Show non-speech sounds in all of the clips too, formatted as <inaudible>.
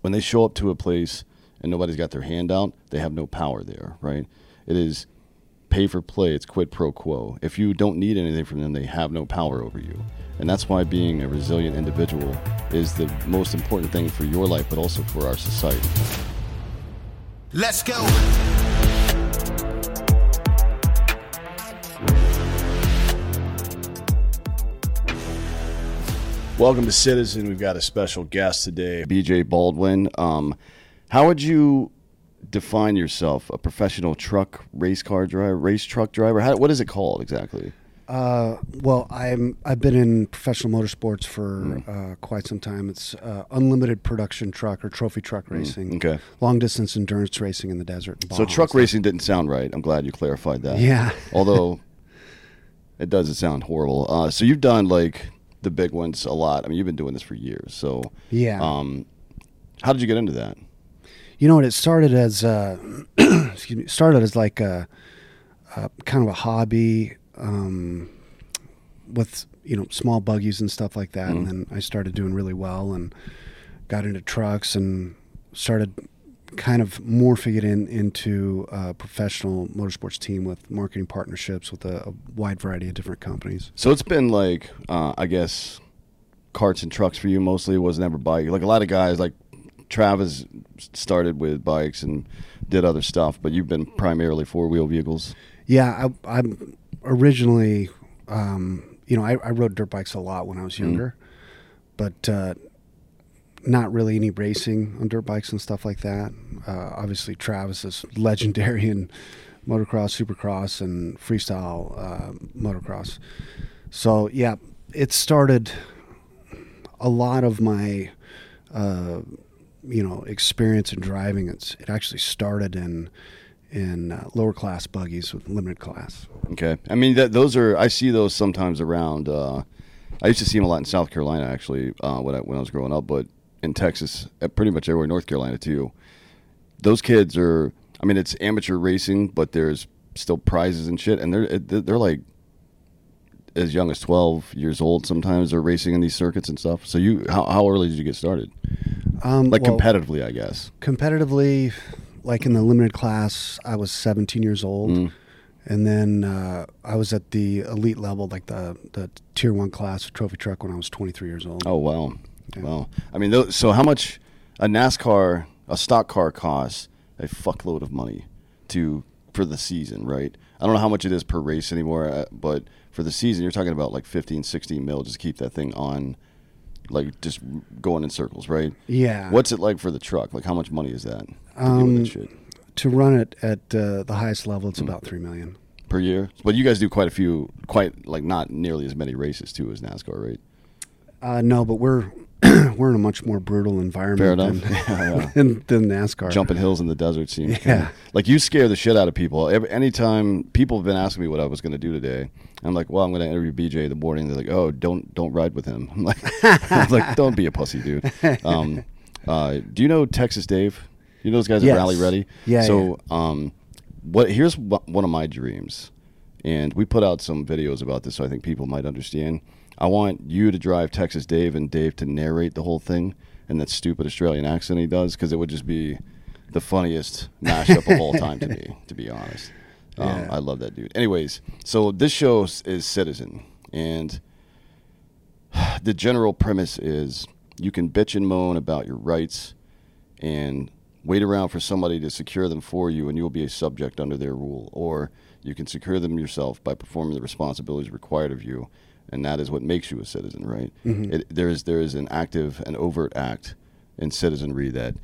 When they show up to a place and nobody's got their hand out, they have no power there, right? It is pay for play, it's quid pro quo. If you don't need anything from them, they have no power over you. And that's why being a resilient individual is the most important thing for your life, but also for our society. Let's go. Welcome to Citizen. We've got a special guest today, BJ Baldwin. Um, how would you define yourself? A professional truck race car driver, race truck driver? How, what is it called exactly? Uh, well, I'm I've been in professional motorsports for Mm. uh, quite some time. It's uh, unlimited production truck or trophy truck racing. Mm, okay. long distance endurance racing in the desert. So truck racing didn't sound right. I'm glad you clarified that. Yeah. Although it doesn't sound horrible. Uh, so you've done like the big ones a lot. I mean, you've been doing this for years. So Yeah. Um, how did you get into that? You know what? It started as uh, <clears throat> excuse me. Started as like a, a kind of a hobby um, with you know small buggies and stuff like that, and then I started doing really well and got into trucks and started kind of morphing it in into a professional motorsports team with marketing partnerships with a, a wide variety of different companies. So it's been like, uh, I guess, carts and trucks for you mostly. It was never bike. Like a lot of guys, like Travis started with bikes and did other stuff, but you've been primarily four wheel vehicles. Yeah, I, I'm originally, um, you know, I, I rode dirt bikes a lot when I was younger, but uh, not really any racing on dirt bikes and stuff like that. Uh, obviously, Travis is legendary in motocross, supercross, and freestyle uh, motocross. So yeah, it started a lot of my, uh, you know, experience in driving. It's it actually started in in uh, lower class buggies with limited class. Okay. I mean, that, those are, I see those sometimes around. Uh, I used to see them a lot in South Carolina, actually, uh, when, I, when I was growing up, but in Texas, uh, pretty much everywhere, North Carolina, too. Those kids are, I mean, it's amateur racing, but there's still prizes and shit, and they're, they're they're like as young as 12 years old sometimes they're racing in these circuits and stuff so you how, how early did you get started Um, like well, competitively i guess competitively, like in the limited class, I was 17 years old, Mm. and then uh, I was at the elite level, like the the tier one class trophy truck, when I was 23 years old. Oh wow, wow. I mean, so how much a NASCAR, a stock car costs a fuckload of money to for the season, right? I don't know how much it is per race anymore, uh, but for the season, you're talking about like 15, 16 mil just to keep that thing on, like just going in circles, right? Yeah. What's it like for the truck? Like, how much money is that to Um, that shit To run it at uh, the highest level, Mm. it's about three million. per year? But you guys do quite a few, quite like not nearly as many races too as NASCAR, right? Uh, no, but we're <clears throat> we're in a much more brutal environment than, Yeah, yeah. <laughs> than, than NASCAR. jumping hills in the desert seems Yeah. kinda- like you scare the shit out of people. Every, anytime people have been asking me what i was going to do today. I'm like well i'm going to interview bj in the morning. They're like oh don't don't ride with him. <laughs> I'm like, I'm like <laughs> don't be a pussy dude. Um, uh, do you know texas dave? You know those guys Yes. at rally ready? Yeah, so um, what here's one of my dreams. And we put out some videos about this so i think people might understand i want you to drive texas dave and dave to narrate the whole thing and that stupid australian accent he does because it would just be the funniest mashup of all time to me <laughs> to be honest um, Yeah. i love that dude anyways so this show is citizen and <sighs> the general premise is you can bitch and moan about your rights and wait around for somebody to secure them for you and you will be a subject under their rule or you can secure them yourself by performing the responsibilities required of you and that is what makes you a citizen right it, there is there is an active and overt act in citizenry that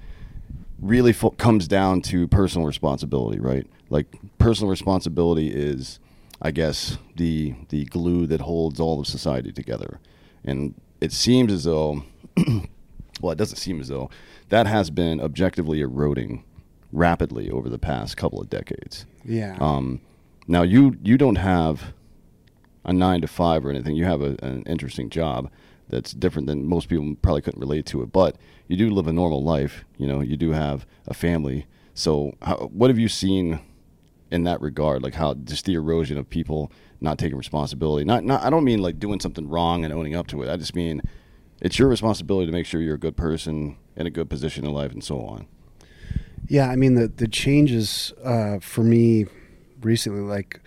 really fo- comes down to personal responsibility right like personal responsibility is i guess the the glue that holds all of society together and it seems as though <clears throat> well, it doesn't seem as though that has been objectively eroding rapidly over the past couple of decades. Yeah. Um, now you you don't have a nine to five or anything. You have a, an interesting job that's different than most people probably couldn't relate to it. But you do live a normal life. You know, you do have a family. So, how, what have you seen in that regard? Like how just the erosion of people not taking responsibility. Not not. I don't mean like doing something wrong and owning up to it. I just mean it's your responsibility to make sure you're a good person in a good position in life and so on. Yeah, I mean the the changes uh, for me recently, like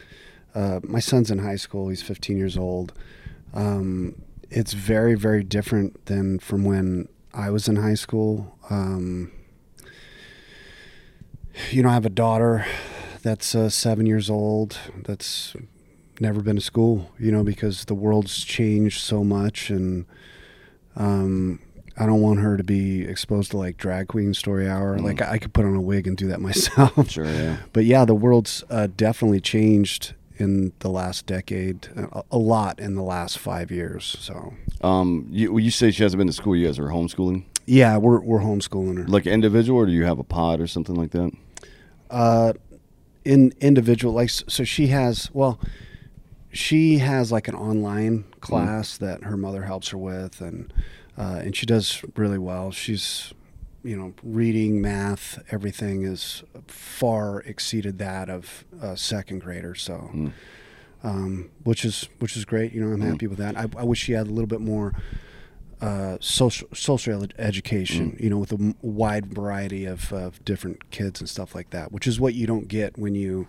uh, my son's in high school. He's 15 years old. Um, it's very very different than from when I was in high school. Um, you know, I have a daughter that's uh, seven years old. That's never been to school. You know, because the world's changed so much and. Um, I don't want her to be exposed to like drag queen story hour. Mm. Like I could put on a wig and do that <laughs> myself. Sure, yeah. But yeah, the world's uh, definitely changed in the last decade, a, lot in the last five years. So Um, you you say she hasn't been to school. You guys are homeschooling, yeah, we're we're homeschooling her. like individual, or do you have a pod or something like that? uh, in individual, like so she has well, she has like an online class that her mother helps her with, and uh, and she does really well. She's you know reading, math, everything is far exceeded that of a second grader. So. Um, which is which is great, you know. I'm happy with that. I, I wish she had a little bit more uh, social social ed- education, you know, with a wide variety of, of different kids and stuff like that, which is what you don't get when you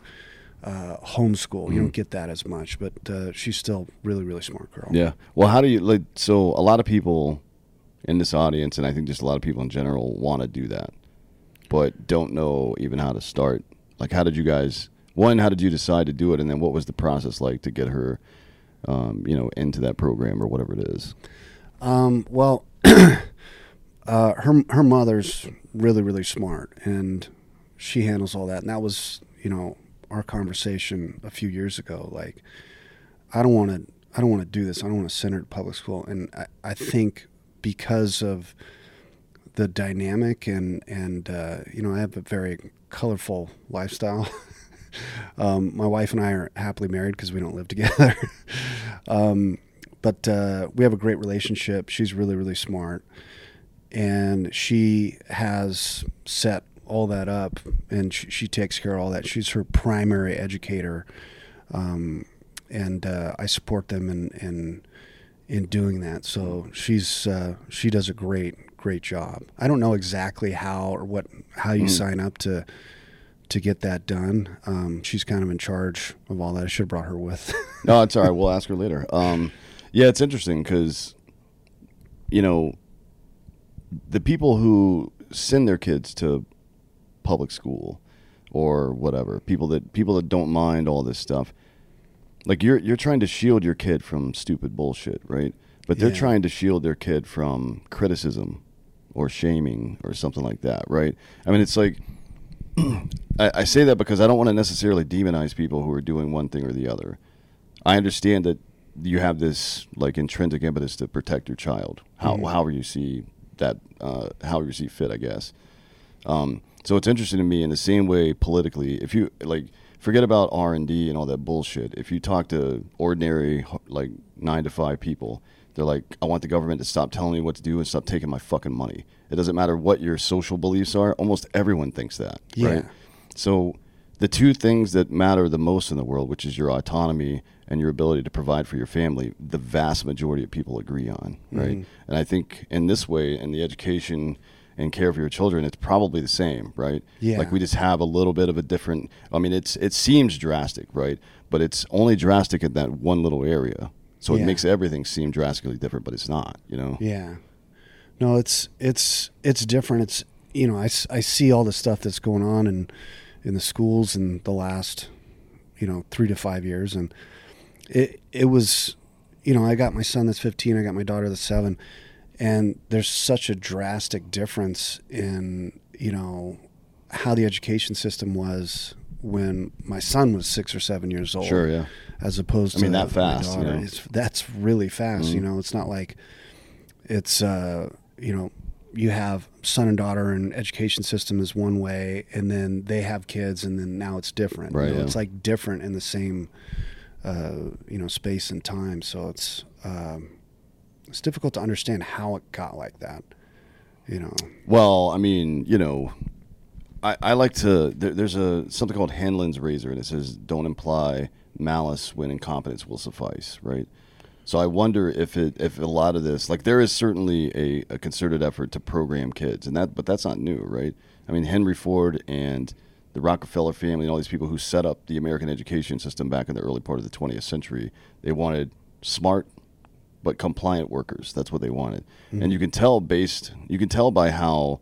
uh, homeschool. You don't get that as much, but uh, she's still really really smart girl. Yeah. Well, how do you like? So a lot of people in this audience, and I think just a lot of people in general, want to do that, but don't know even how to start. Like, how did you guys? One, how did you decide to do it, and then what was the process like to get her, um, you know, into that program or whatever it is? Um, well, <coughs> uh, her her mother's really really smart, and she handles all that. And that was you know our conversation a few years ago. Like, I don't want to I don't want to do this. I don't want to send her to public school. And I, I think because of the dynamic and and uh, you know I have a very colorful lifestyle. <laughs> um, my wife and I are happily married because we don't live together. <laughs> um, but uh, we have a great relationship. She's really really smart, and she has set all that up, and she, she takes care of all that. She's her primary educator, um, and uh, I support them in in in doing that. So she's uh, she does a great great job. I don't know exactly how or what how you sign up to to get that done. Um, she's kind of in charge of all that. I should have brought her with. <laughs> No, it's all right. We'll ask her later. Um, yeah, it's interesting because, you know, the people who send their kids to public school or whatever, people that people that don't mind all this stuff, like you're you're trying to shield your kid from stupid bullshit, right? But they're Yeah. trying to shield their kid from criticism or shaming or something like that, right? I mean, it's like <clears throat> I, I say that because I don't want to necessarily demonize people who are doing one thing or the other. I understand that you have this like intrinsic impetus to protect your child, how however you see that, uh, however you see fit, I guess. Um, so it's interesting to me in the same way politically. If you like, forget about R and D and all that bullshit. If you talk to ordinary like nine to five people, they're like, I want the government to stop telling me what to do and stop taking my fucking money. It doesn't matter what your social beliefs are. Almost everyone thinks that, Yeah. right? So the two things that matter the most in the world, which is your autonomy and your ability to provide for your family, the vast majority of people agree on, right? Mm-hmm. And I think in this way, in the education and care for your children, it's probably the same, right? Yeah. Like we just have a little bit of a different. I mean, it's it seems drastic, right? But it's only drastic in that one little area. So it makes everything seem drastically different, but it's not, you know. Yeah. No, it's it's it's different. It's you know I, I see all the stuff that's going on in in the schools in the last you know three to five years, and it it was you know I got my son that's fifteen, I got my daughter that's seven, and there's such a drastic difference in you know how the education system was when my son was six or seven years old. Sure, yeah. As opposed to I mean, that fast, you know? Mm-hmm. It's, that's really fast. You know, it's not like it's uh, you know you have son and daughter and education system is one way and then they have kids and then now it's different Right, You know, yeah. it's like different in the same uh, you know space and time so it's um, it's difficult to understand how it got like that you know Well, I mean, you know, I, I like to. There, there's a something called Hanlon's razor, and it says, "Don't imply malice when incompetence will suffice." Right. So I wonder if it if a lot of this, like, there is certainly a, a concerted effort to program kids, and that, but that's not new, right? I mean, Henry Ford and the Rockefeller family and all these people who set up the American education system back in the early part of the 20th century, they wanted smart but compliant workers. That's what they wanted. And you can tell based you can tell by how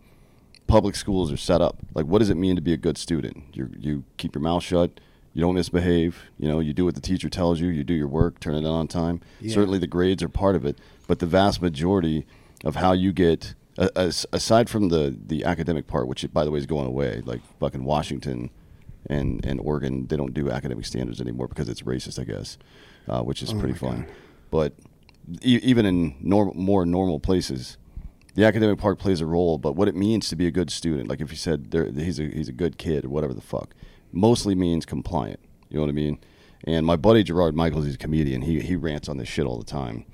public schools are set up. Like what does it mean to be a good student? You you keep your mouth shut, you don't misbehave, you know, you do what the teacher tells you, you do your work, turn it in on time. Yeah. Certainly the grades are part of it, but the vast majority of how you get as- aside from the the academic part, which by the way is going away, like fucking Washington and and Oregon, they don't do academic standards anymore because it's racist, I guess, uh, which is Oh pretty fun. God. But e- even in norm- more normal places, the academic part plays a role. But what it means to be a good student, like if you said there, he's a he's a good kid or whatever the fuck, mostly means compliant. You know what I mean? And my buddy Gerard Michaels, he's a comedian. He he rants on this shit all the time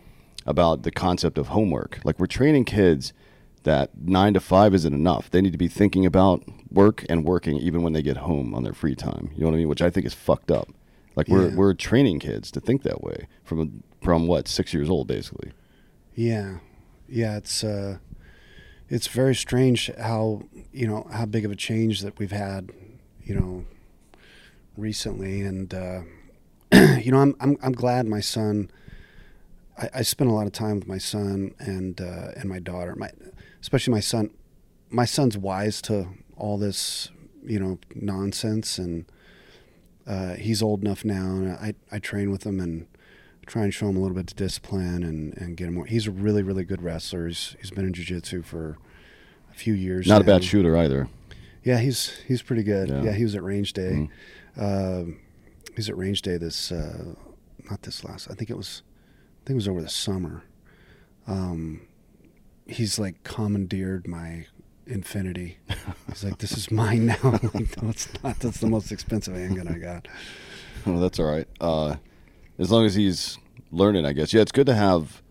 about the concept of homework. Like we're training kids that nine to five isn't enough. They need to be thinking about work and working even when they get home on their free time. You know what I mean? Which I think is fucked up. Like we're Yeah. we're training kids to think that way from from what six years old basically. Yeah, yeah. It's uh, it's very strange how you know how big of a change that we've had, you know, recently, and uh, <clears throat> you know, I'm I'm I'm glad my son. I, I spent a lot of time with my son and uh, and my daughter. My especially my son. My son's wise to all this, you know, nonsense, and uh, he's old enough now, and I I train with him and try and show him a little bit of discipline and, and get him more. He's a really, really good wrestler. He's, he's been in jiu-jitsu for a few years. Not a bad shooter either. Yeah, he's he's pretty good. Yeah. Yeah, he was at range day. Mhm. Um he was at range day this uh, not this last. I think it was I think it was over the summer. Um, he's like commandeered my Infinity. He's like, "This is mine now." <laughs> Like, no, it's not. That's the most expensive handgun I got. Well, <laughs> that's all right. Uh, as long as he's learning, I guess. Yeah, it's good to have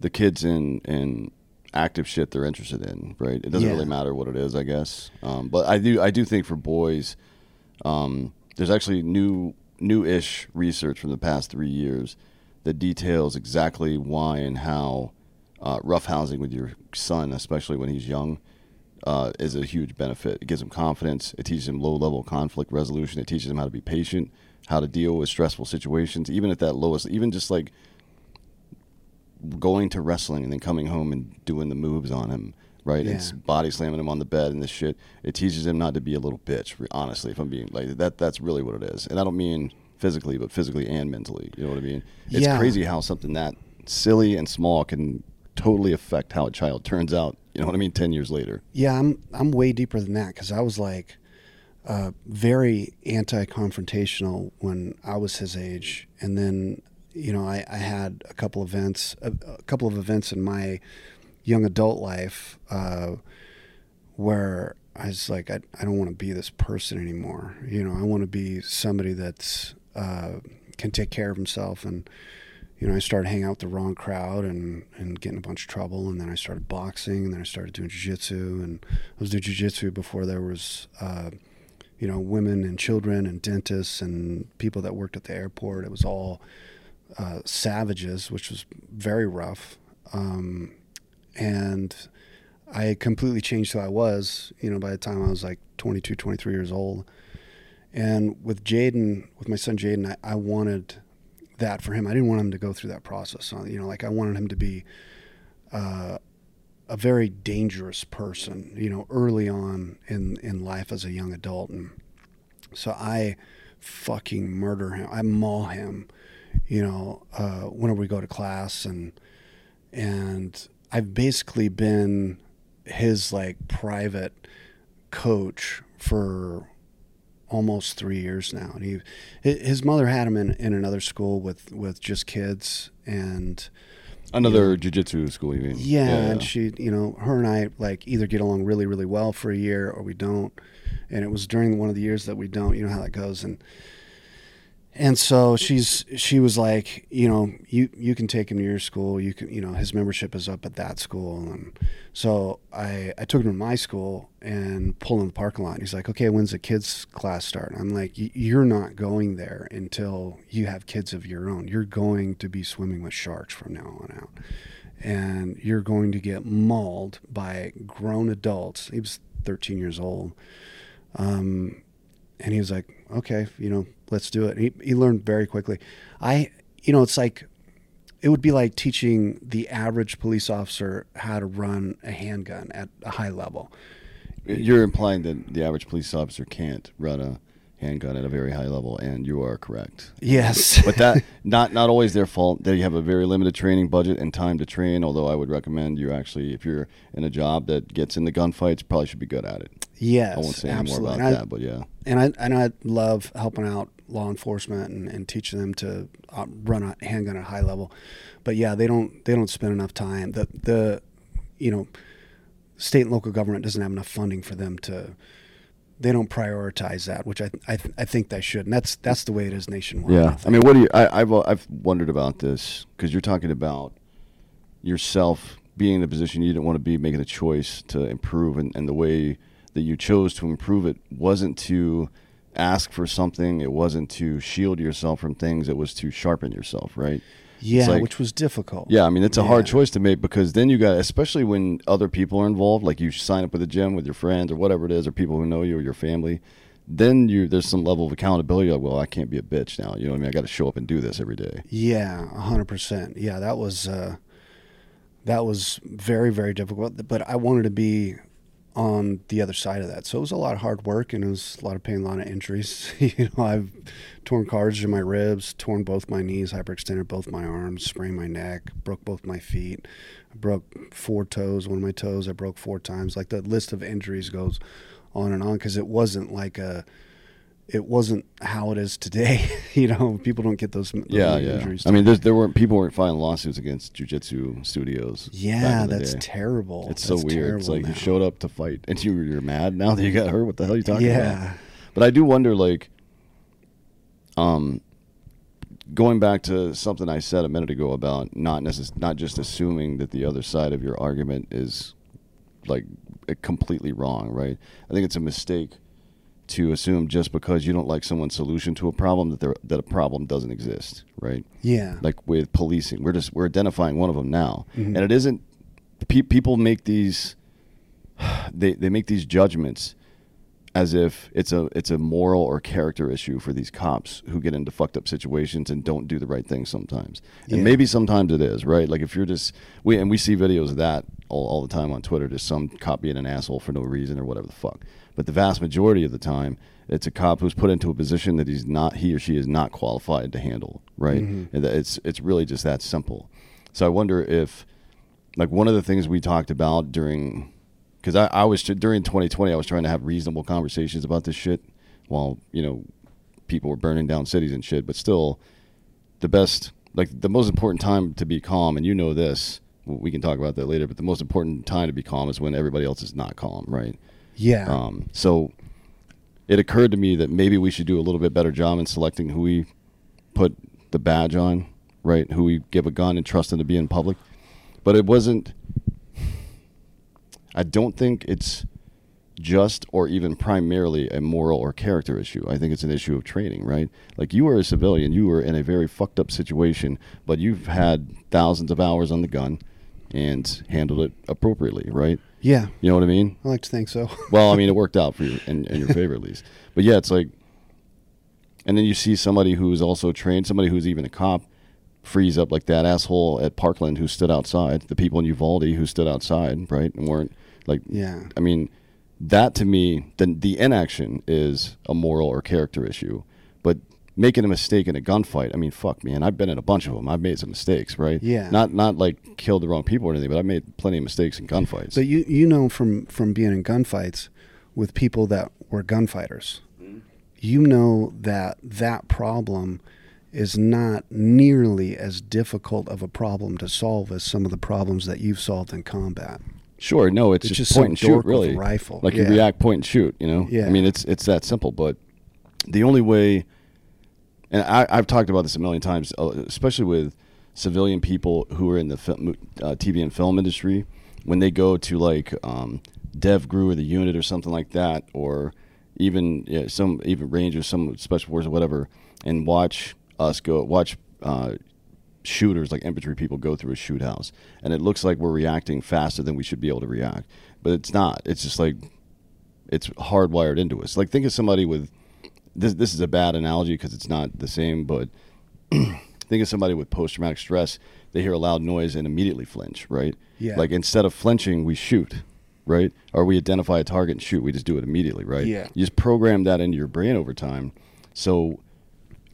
the kids in in active shit they're interested in. Right. It doesn't Yeah. really matter what it is, I guess. Um, but I do I do think for boys, um, there's actually new new-ish research from the past three years that details exactly why and how uh, roughhousing with your son, especially when he's young, uh, is a huge benefit. It gives him confidence. It teaches him low-level conflict resolution. It teaches him how to be patient, how to deal with stressful situations, even at that lowest. Even just like going to wrestling and then coming home and doing the moves on him, right? And Yeah. s- body slamming him on the bed and this shit. It teaches him not to be a little bitch. Honestly, if I'm being like that, that's really what it is. And I don't mean physically, but physically and mentally. You know what I mean? It's Yeah. crazy how something that silly and small can totally affect how a child turns out. You know what I mean? Ten years later. Yeah, I'm I'm way deeper than that because I was like uh, very anti-confrontational when I was his age, and then you know I, I had a couple events, a, a couple of events in my young adult life uh, where I was like, I, I don't want to be this person anymore. You know, I want to be somebody that's uh, can take care of himself and you know, I started hanging out with the wrong crowd and, and getting a bunch of trouble. And then I started boxing and then I started doing jiu-jitsu and I was doing jiu-jitsu before there was, uh, you know, women and children and dentists and people that worked at the airport. It was all uh, savages, which was very rough. Um, and I completely changed who I was, you know, by the time I was like 22, 23 years old. And with Jaden, with my son Jaden, I, I wanted that for him. I didn't want him to go through that process. You know, like I wanted him to be uh, a very dangerous person, you know, early on in, in life as a young adult. And so I fucking murder him. I maul him, you know, uh, whenever we go to class. And, and I've basically been his like private coach for almost three years now. And he, his mother had him in, in another school with, with just kids, and Another jujitsu school, you mean? Yeah, and she, you know, her and I like either get along really, really well for a year or we don't. And it was during one of the years that we don't. You know how that goes. And and so she's she was like, you know, you you can take him to your school. You can, you know, his membership is up at that school. And so I I took him to my school and pulled in the parking lot. And he's like, okay, when's the kids class start? And I'm like, you're not going there until you have kids of your own. You're going to be swimming with sharks from now on out, and you're going to get mauled by grown adults. He was 13 years old. Um, and he was like, okay, you know, let's do it. He, he learned very quickly. I, you know, it's like, it would be like teaching the average police officer how to run a handgun at a high level. You're implying that the average police officer can't run a handgun at a very high level, and you are correct. Yes, <laughs> but that not not always their fault. They have a very limited training budget and time to train. Although I would recommend you actually, if you're in a job that gets into gunfights, probably should be good at it. Yes, I won't say absolutely. any more about that, but yeah. And I and I love helping out law enforcement and, and teaching them to uh, run a handgun at a high level. But yeah, they don't they don't spend enough time. The the you know state and local government doesn't have enough funding for them to they don't prioritize that, which I I, I think they should, and that's that's the way it is nationwide. Yeah, I, I mean, what do you? I, have I've wondered about this because you're talking about yourself being in a position you didn't want to be, making a choice to improve, and, and the way that you chose to improve it wasn't to ask for something, it wasn't to shield yourself from things, it was to sharpen yourself, right? Yeah, like, which was difficult. Yeah, I mean it's a yeah. hard choice to make because then you got, especially when other people are involved, like you sign up with a gym with your friends or whatever it is, or people who know you or your family. Then you there's some level of accountability. Like, well, I can't be a bitch now. You know what I mean? I got to show up and do this every day. Yeah, hundred percent. Yeah, that was uh, that was very very difficult. But I wanted to be on the other side of that. So it was a lot of hard work and it was a lot of pain, a lot of injuries. <laughs> you know, I've torn cartilage in my ribs, torn both my knees, hyperextended both my arms, sprained my neck, broke both my feet, I broke four toes, one of my toes I broke four times. Like the list of injuries goes on and on because it wasn't like a it wasn't how it is today. <laughs> you know, people don't get those, those yeah, yeah. injuries. I mean, there weren't people weren't filing lawsuits against jujitsu studios. Yeah, that's day. terrible. It's that's so weird. It's like now. you showed up to fight and <laughs> you you're mad now that you got hurt. What the hell are you talking yeah. about? Yeah, but I do wonder, like, um, going back to something I said a minute ago about not necess- not just assuming that the other side of your argument is like completely wrong, right? I think it's a mistake to assume just because you don't like someone's solution to a problem that there that a problem doesn't exist, right? Yeah. Like with policing, we're just we're identifying one of them now, mm-hmm. and it isn't. Pe- people make these, <sighs> they they make these judgments as if it's a it's a moral or character issue for these cops who get into fucked up situations and don't do the right thing sometimes. And yeah. maybe sometimes it is, right? Like if you're just we and we see videos of that all, all the time on Twitter, just some cop being an asshole for no reason or whatever the fuck. But the vast majority of the time, it's a cop who's put into a position that he's not, he or she is not qualified to handle, right? Mm-hmm. And it's it's really just that simple. So I wonder if, like, one of the things we talked about during, because I, I was during 2020, I was trying to have reasonable conversations about this shit, while you know, people were burning down cities and shit. But still, the best, like, the most important time to be calm, and you know this. We can talk about that later, but the most important time to be calm is when everybody else is not calm, right? Yeah. Um, so it occurred to me that maybe we should do a little bit better job in selecting who we put the badge on, right? Who we give a gun and trust them to be in public. But it wasn't. I don't think it's just or even primarily a moral or character issue. I think it's an issue of training, right? Like you are a civilian, you were in a very fucked up situation, but you've had thousands of hours on the gun and handled it appropriately, right? Yeah. You know what I mean? I like to think so. <laughs> well, I mean, it worked out for you in, in your <laughs> favor at least. But yeah, it's like, and then you see somebody who's also trained, somebody who's even a cop, freeze up like that asshole at Parkland who stood outside, the people in Uvalde who stood outside, right, and weren't like, yeah. I mean, that to me, the the inaction is a moral or character issue, making a mistake in a gunfight. I mean, fuck, man. I've been in a bunch of them. I've made some mistakes, right? Yeah. Not not like killed the wrong people or anything, but I've made plenty of mistakes in gunfights. But you you know from from being in gunfights with people that were gunfighters, mm-hmm. you know that that problem is not nearly as difficult of a problem to solve as some of the problems that you've solved in combat. Sure, no, it's, It's just, just and shoot, dork with a really. rifle. Like you react, point and shoot. You know, Yeah. I mean, it's it's that simple. But the only way, and I, I've talked about this a million times, uh, especially with civilian people who are in the film, uh, TV and film industry, when they go to like um, DEVGRU or the unit or something like that, or even some even Rangers, some special forces, or whatever, and watch us go watch. Uh, shooters like infantry people go through a shoot house and it looks like we're reacting faster than we should be able to react. But it's not. It's just like it's hardwired into us. Like think of somebody with this this is a bad analogy because it's not the same but <clears throat> think of somebody with post traumatic stress they hear a loud noise and immediately flinch right? Yeah. like instead of flinching we shoot right? Or we identify a target and shoot we just do it immediately right? Yeah. you just program that into your brain over time. So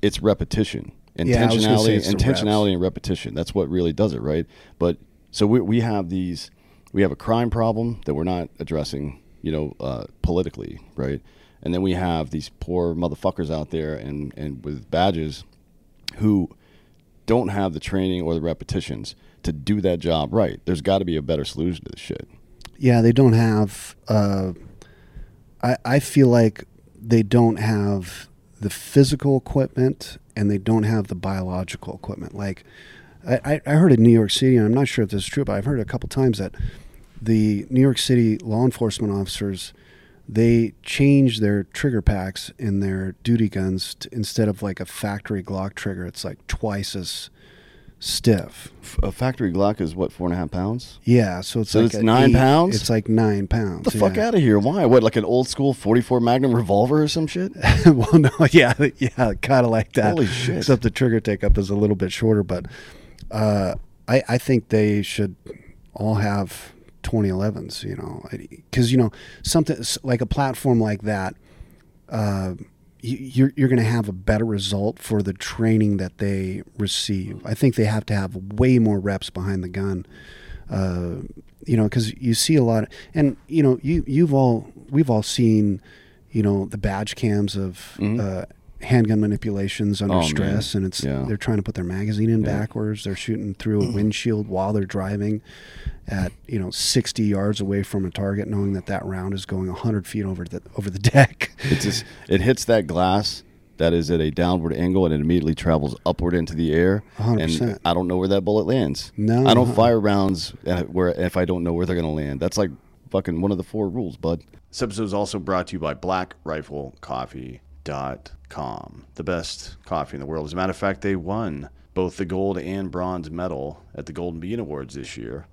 it's repetition. Yeah, I was gonna say intentionality it's intentionality and repetition. That's what really does it right? But so we, we have these we have a crime problem that we're not addressing you know uh, politically right and then we have these poor motherfuckers out there and and with badges who don't have the training or the repetitions to do that job right there's got to be a better solution to this shit Yeah, they don't have. Uh, I I feel like they don't have the physical equipment and they don't have the biological equipment. Like I, I- heard in New York City, and I'm not sure if this is true, but I've heard a couple times that the New York City law enforcement officers they change their trigger packs in their duty guns to, instead of like a factory Glock trigger. It's like twice as stiff. A factory glock is what four and a half pounds Yeah, so it's So like it's nine eight- pounds? It's like nine pounds. Get the fuck out of here why what like an old school 44 magnum revolver or some shit <laughs> well, no, <laughs> yeah, yeah, kind of like that. Holy shit. Except the trigger take up is a little bit shorter, but uh, I, I think they should all have 2011s. You know, because you know something like a platform like that. Uh, you- you're you're going to have a better result for the training that they receive. I think they have to have way more reps behind the gun. Uh, you know, because you see a lot, of, and you know, you you've all we've all seen, you know, the badge cams of uh, handgun manipulations under. Oh, man. stress, and it's Yeah. they're trying to put their magazine in Yeah. backwards. They're shooting through a <clears throat> windshield while they're driving, at you know 60 yards away from a target, knowing that that round is going 100 feet over the over the <laughs> deck. It just it hits that glass that is at a downward angle and it immediately travels upward into the air. 100%. And I don't know where that bullet lands. No, I don't uh-uh. fire rounds where if I don't know where they're going to land. That's like fucking one of the four rules, bud. This episode is also brought to you by BlackRifleCoffee.com, the best coffee in the world. As a matter of fact, they won both the gold and bronze medal at the Golden Bean Awards this year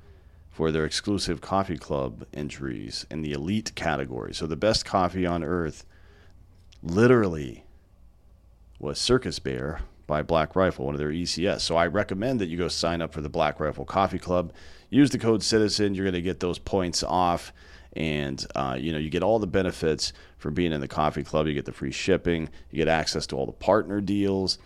for their exclusive coffee club entries in the elite category. So the best coffee on earth literally was Circus Bear by Black Rifle, one of their ECS. So I recommend that you go sign up for the Black Rifle Coffee Club. Use the code Citizen. You're going to get those points off, and uh, you know you get all the benefits from being in the coffee club. You get the free shipping. You get access to all the partner deals.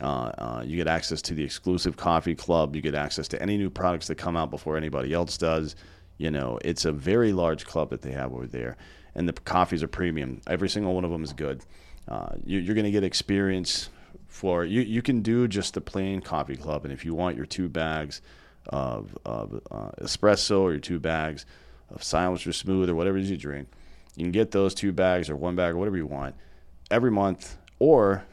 Uh, uh, you get access to the exclusive coffee club. You get access to any new products that come out before anybody else does. You know, it's a very large club that they have over there, and the coffees are premium. Every single one of them is good. Uh, you, you're going to get experience for you. You can do just the plain coffee club, and if you want your two bags of, of uh, espresso or your two bags of Silencer Smooth or whatever it is you drink, you can get those two bags or one bag or whatever you want every month, or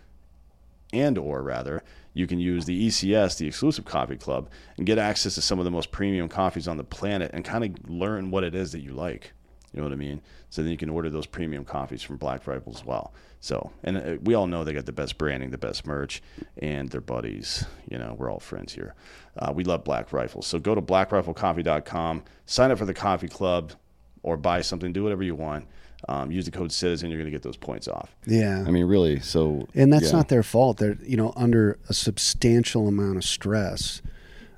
and or rather you can use the ECS, the exclusive coffee club, and get access to some of the most premium coffees on the planet and kind of learn what it is that you like. You know what I mean? So then you can order those premium coffees from Black Rifle as well. So, and uh, we all know they got the best branding, the best merch, and their buddies. You know, we're all friends here. Uh, we love Black Rifle. So go to blackriflecoffee.com, sign up for the coffee club, or buy something, do whatever you want. Um, use the code Citizen, you're going to get those points off. Yeah. I mean, really. So, and that's yeah. not their fault. They're you know under a substantial amount of stress.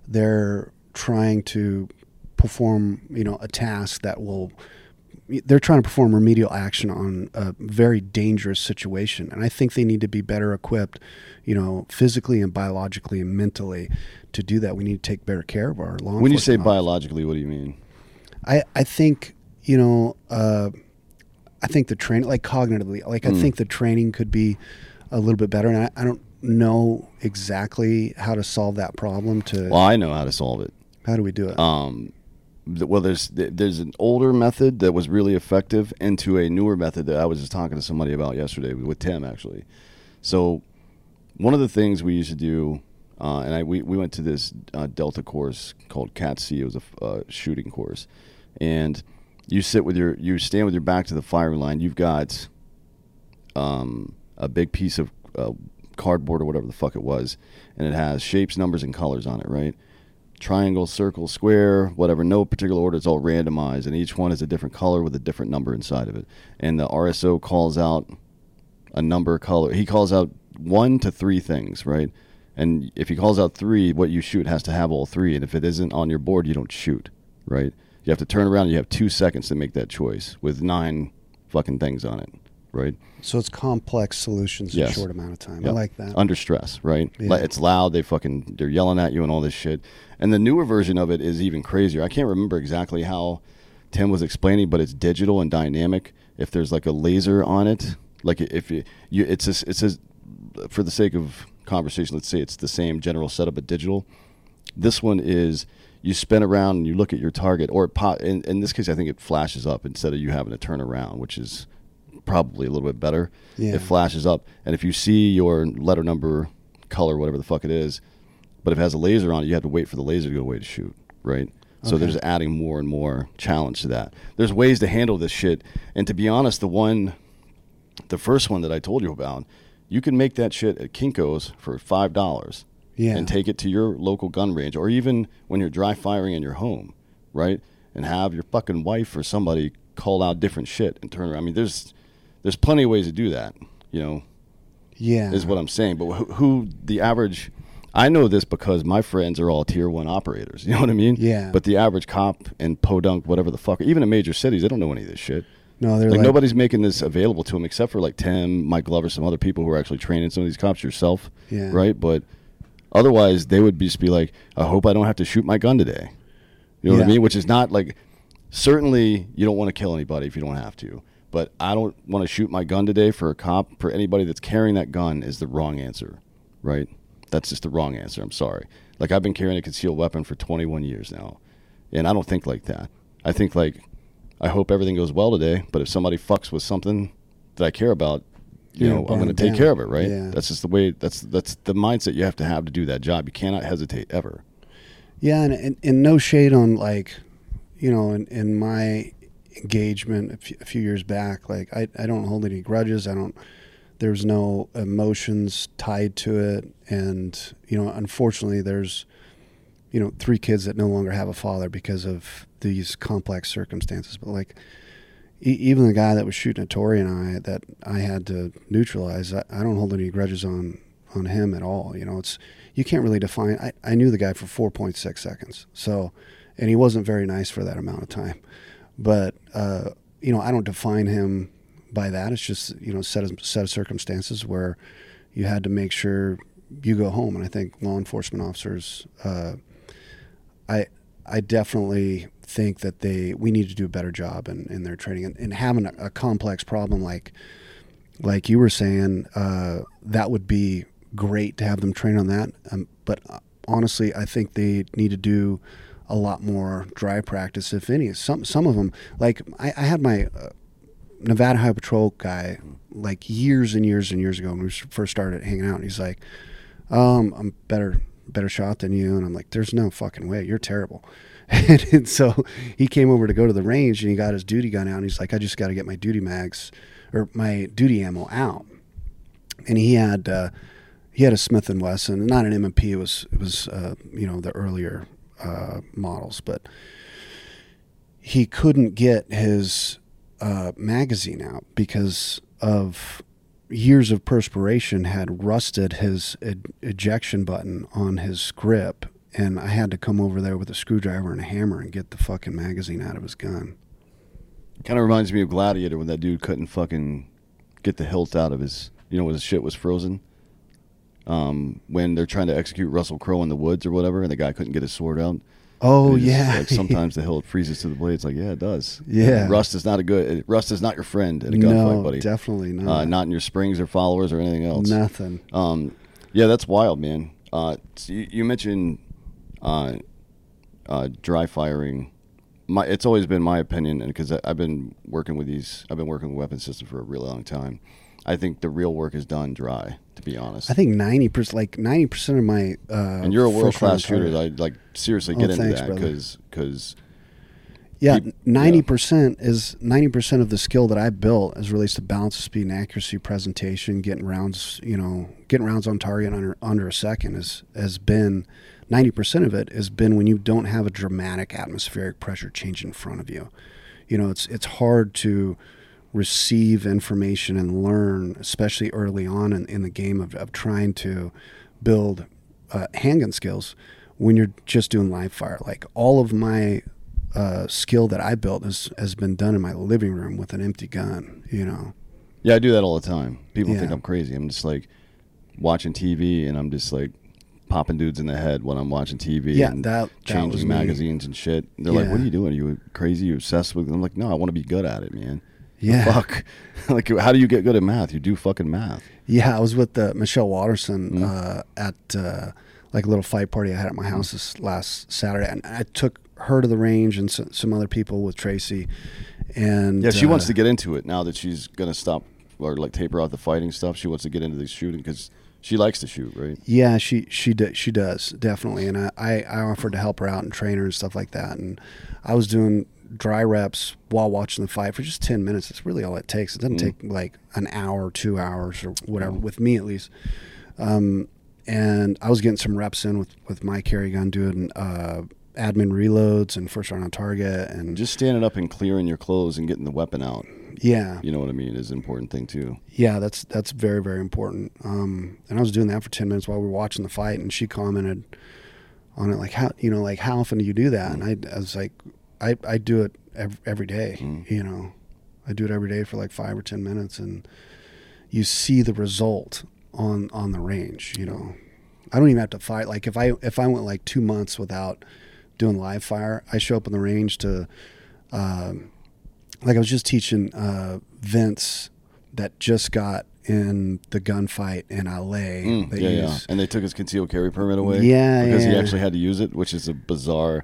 They're trying to perform you know a task that will. They're trying to perform remedial action on a very dangerous situation, and I think they need to be better equipped, you know, physically and biologically and mentally, to do that. We need to take better care of our law. When you say officers. biologically, what do you mean? I, I think you know uh, I think the training like cognitively like I think the training could be a little bit better and I, I don't know exactly how to solve that problem. To Well, I know how to solve it. how do we do it? Um, well, there's there's an older method that was really effective, into a newer method that I was just talking to somebody about yesterday with Tim actually. So, one of the things we used to do, uh, and I we, we went to this uh, Delta course called Cat C. It was a uh, shooting course, and you sit with your you stand with your back to the firing line. You've got um, a big piece of uh, cardboard or whatever the fuck it was, and it has shapes, numbers, and colors on it, right? Triangle, circle, square, whatever, no particular order. It's all randomized, and each one is a different color with a different number inside of it. And the RSO calls out a number, color. He calls out one to three things, right? And if he calls out three, what you shoot has to have all three. And if it isn't on your board, you don't shoot, right? You have to turn around. You have two seconds to make that choice with nine fucking things on it, right? so it's complex solutions in a short amount of time. I like that. Under stress, right? Yeah. It's loud. They fucking they're yelling at you and all this shit. And the newer version of it is even crazier. I can't remember exactly how Tim was explaining, but it's digital and dynamic. If there's like a laser on it, like if you, you it's a, it's a, for the sake of conversation, let's say it's the same general setup but digital. This one is you spin around and you look at your target, or it pot, in, in this case, I think it flashes up instead of you having to turn around, which is probably a little bit better. Yeah. It flashes up, and if you see your letter number, color, whatever the fuck it is, but if it has a laser on it, you have to wait for the laser to go away to shoot, right? So Okay. there's adding more and more challenge to that. There's ways to handle this shit, and to be honest, the one, the first one that I told you about, you can make that shit at Kinko's for five dollars Yeah. and take it to your local gun range, or even when you're dry firing in your home, right? And have your fucking wife or somebody call out different shit and turn around. I mean, there's there's plenty of ways to do that. You know, yeah. is what I'm saying. But who, who the average? I know this because my friends are all tier one operators. <laughs> You know what I mean? Yeah. But the average cop in Podunk, whatever the fuck, even in major cities, they don't know any of this shit. no, they're Like, like, nobody's making this available to them except for like Tim, Mike Glover, some other people who are actually training some of these cops yourself. Yeah. Right. But otherwise, they would just be like, "I hope I don't have to shoot my gun today." You know what I mean? Which is not like certainly you don't want to kill anybody if you don't have to. But I don't want to shoot my gun today for a cop for anybody that's carrying that gun is the wrong answer, right? That's just the wrong answer. I'm sorry. Like I've been carrying a concealed weapon for 21 years now, and I don't think like that. I think like I hope everything goes well today. But if somebody fucks with something that I care about, you You're know, I'm going to take care of it, right? Yeah. That's just the way. That's that's the mindset you have to have to do that job. You cannot hesitate ever. Yeah, and, and, and no shade on like, you know, in, in my engagement a few, few years back, like I, I don't hold any grudges. I don't. There's no emotions tied to it, and you know, unfortunately, there's, you know, three kids that no longer have a father because of these complex circumstances. But like, e- even the guy that was shooting at Tori and I, that I had to neutralize, I, I don't hold any grudges on on him at all. You know, it's you can't really define. I, I knew the guy for 4.6 seconds, so and he wasn't very nice for that amount of time. But uh, you know, I don't define him by that. It's just you know set of set of circumstances where you had to make sure you go home. And I think law enforcement officers, uh, I I definitely think that they we need to do a better job in, in their training and, and having a, a complex problem like like you were saying, uh, that would be great to have them train on that. Um, but uh, honestly, I think they need to do a lot more dry practice, if any. Some some of them, like I, I had my uh, Nevada High Patrol guy like years and years and years ago when we first started hanging out. And he's like, um, "I'm better better shot than you," and I'm like, "There's no fucking way. You're terrible." <laughs> and, and so he came over to go to the range and he got his duty gun out and he's like, "I just got to get my duty mags or my duty ammo out." And he had uh, he had a Smith and Wesson, not an M&P. It was it was uh, you know the earlier uh, models, but he couldn't get his uh, magazine out because of years of perspiration had rusted his ejection button on his grip, and I had to come over there with a screwdriver and a hammer and get the fucking magazine out of his gun. Kind of reminds me of Gladiator when that dude couldn't fucking get the hilt out of his, you know, when his shit was frozen. Um, when they're trying to execute Russell Crowe in the woods or whatever, and the guy couldn't get his sword out. Oh just yeah, Like sometimes the <laughs> hilt freezes to the blade. It's like, yeah, it does. Yeah. Rust is not a good. Rust is not your friend in a gunfight, no, buddy. definitely not. Uh, not in your springs or followers or anything else. Nothing. Um, Yeah, that's wild, man. Uh, so you, you mentioned uh, uh, dry firing. My, it's always been my opinion, and because I've been working with these, I've been working with weapon systems for a really long time. I think the real work is done dry. To be honest, I think ninety percent, like ninety percent of my. Uh, and you're a world class shooter. I like seriously Oh, get into thanks, that because because Yeah, ninety percent is ninety percent of the skill that I built as relates to balance speed and accuracy, presentation, getting rounds, you know, getting rounds on target under under a second is has been ninety percent of it has been when you don't have a dramatic atmospheric pressure change in front of you. You know, it's it's hard to receive information and learn, especially early on in, in the game of, of trying to build uh, handgun skills when you're just doing live fire. Like all of my uh, skill that I built has, has been done in my living room with an empty gun, you know. yeah, I do that all the time. People think I'm crazy. I'm just like watching TV, and I'm just like popping dudes in the head when I'm watching TV. Yeah, and that- that changing was me. magazines and shit. They're like, "What are you doing? Are you crazy? You obsessed with?" I'm like, "No, I want to be good at it, man." Yeah. fuck. <laughs> like, how do you get good at math? You do fucking math. Yeah, I was with uh, Michelle Waterson Mm-hmm. uh, at uh, like a little fight party I had at my house this last Saturday, and I took her to the range and some, some other people with Tracy. And Yeah, she uh, wants to get into it now that she's gonna stop or like taper off the fighting stuff. She wants to get into the shooting because she likes to shoot, right? Yeah, she she she does definitely, and I, I I offered to help her out and train her and stuff like that. And I was doing dry reps while watching the fight for just ten minutes. It's really all it takes. It doesn't take like an hour, two hours, or whatever with me at least. Um, and I was getting some reps in with with my carry gun, doing uh, admin reloads and first round on target, and Just standing up and clearing your clothes and getting the weapon out. yeah, You know what I mean? Is an important thing too. Yeah, that's that's very very important. Um, and I was doing that for ten minutes while we were watching the fight, and she commented on it like how you know like how often do you do that? And I, I was like, I I do it every, every day. You know, I do it every day for like five or ten minutes, and you see the result on on the range. You know, I don't even have to fight. Like if I if I went like two months without doing live fire, I show up on the range to. Um, like I was just teaching uh, Vince that just got in the gunfight in LA. Mm, yeah, yeah. And they took his concealed carry permit away. Yeah, because he actually had to use it, which is a bizarre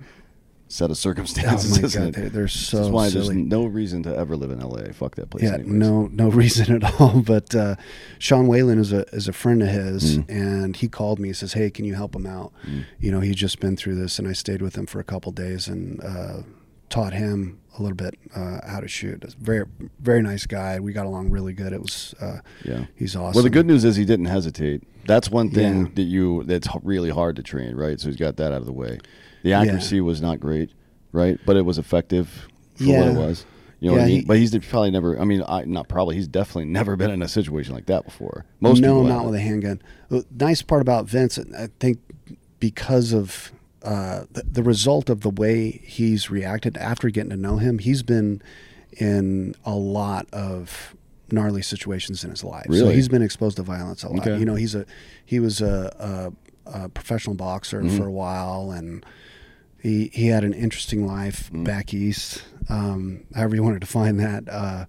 set of circumstances. Oh my God, they're- they're so why silly. there's no reason to ever live in LA. Fuck that place. Yeah, anyways. no, no <laughs> reason at all. But uh, Sean Whalen is a is a friend of his, Mm. and he called me. He says, "Hey, can you help him out? You know, he's just been through this." And I stayed with him for a couple days and uh, taught him a little bit uh, how to shoot. Very very nice guy. We got along really good. It was uh, Yeah. he's awesome. Well, the good news is he didn't hesitate. That's one thing Yeah. that you that's really hard to train, right? So he's got that out of the way. The accuracy was not great, right? But it was effective for what it was. You know what I mean? he- but he's probably never. I mean, I, not probably. He's definitely never been in a situation like that before. Most no, not with a handgun. The nice part about Vince, I think, because of uh, the, the result of the way he's reacted after getting to know him, he's been in a lot of gnarly situations in his life. So Really? he's been exposed to violence a lot. Okay. You know, he's a he was a, a, a professional boxer Mm-hmm. for a while, and he he had an interesting life Mm. back east. Um, however you want to define that, uh,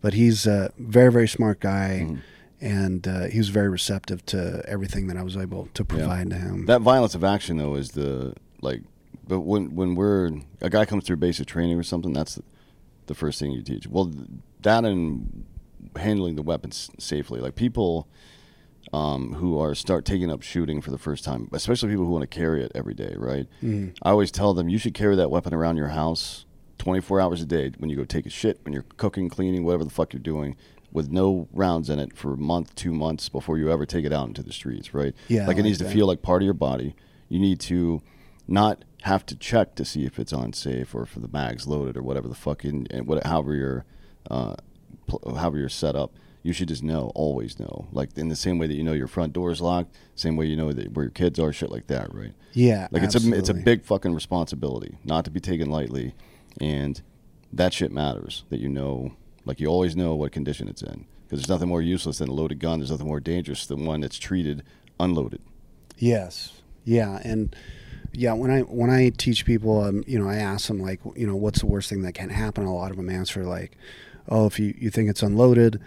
but he's a very very smart guy, Mm-hmm. and uh, he was very receptive to everything that I was able to provide to him. That violence of action though is the like, but when when we're a guy comes through basic training or something, that's the first thing you teach. Well, that and handling the weapons safely. Like people um, who are start taking up shooting for the first time, especially people who want to carry it every day, right? Mm-hmm. I always tell them you should carry that weapon around your house 24 hours a day when you go take a shit, when you're cooking, cleaning, whatever the fuck you're doing. With no rounds in it for a month, two months before you ever take it out into the streets, right? Yeah, like it like needs to feel like part of your body. You need to not have to check to see if it's on safe or if the mag's loaded or whatever the fuck in and what however you're uh, however you're set up. You should just know, always know. Like in the same way that you know your front door is locked, same way you know that where your kids are, shit like that, right? yeah, Like it's a it's a big fucking responsibility, not to be taken lightly, and that shit matters. That you know, like you always know what condition it's in, because there's nothing more useless than a loaded gun. There's nothing more dangerous than one that's treated unloaded. Yes. Yeah, and yeah, when I when I teach people, um, you know, I ask them like, you know, what's the worst thing that can happen? A lot of them answer like, oh, if you, you think it's unloaded,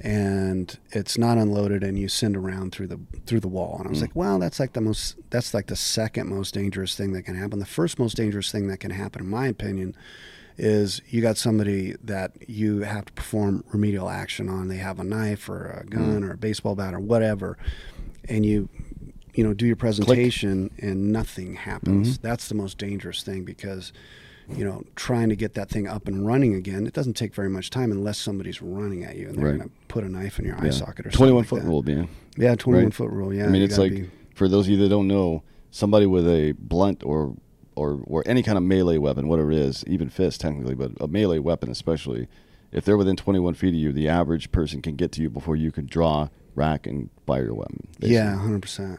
and it's not unloaded and you send around through the through the wall. And i was mm. like well that's like the most that's like the second most dangerous thing that can happen. The first most dangerous thing that can happen in my opinion is you got somebody that you have to perform remedial action on. They have a knife or a mm. gun or a baseball bat or whatever and you you know do your presentation and nothing happens. Mm-hmm. That's the most dangerous thing because you know trying to get that thing up and running again it doesn't take very much time unless somebody's running at you and they're Right. going to put a knife in your eye socket or 21 something foot like rule, man. yeah 21 right? foot rule yeah I mean, it's like be- for those of you that don't know, somebody with a blunt or or or any kind of melee weapon, whatever it is, even fist technically, but a melee weapon especially, if they're within 21 feet of you, the average person can get to you before you can draw, rack, and fire your weapon. basically. yeah 100%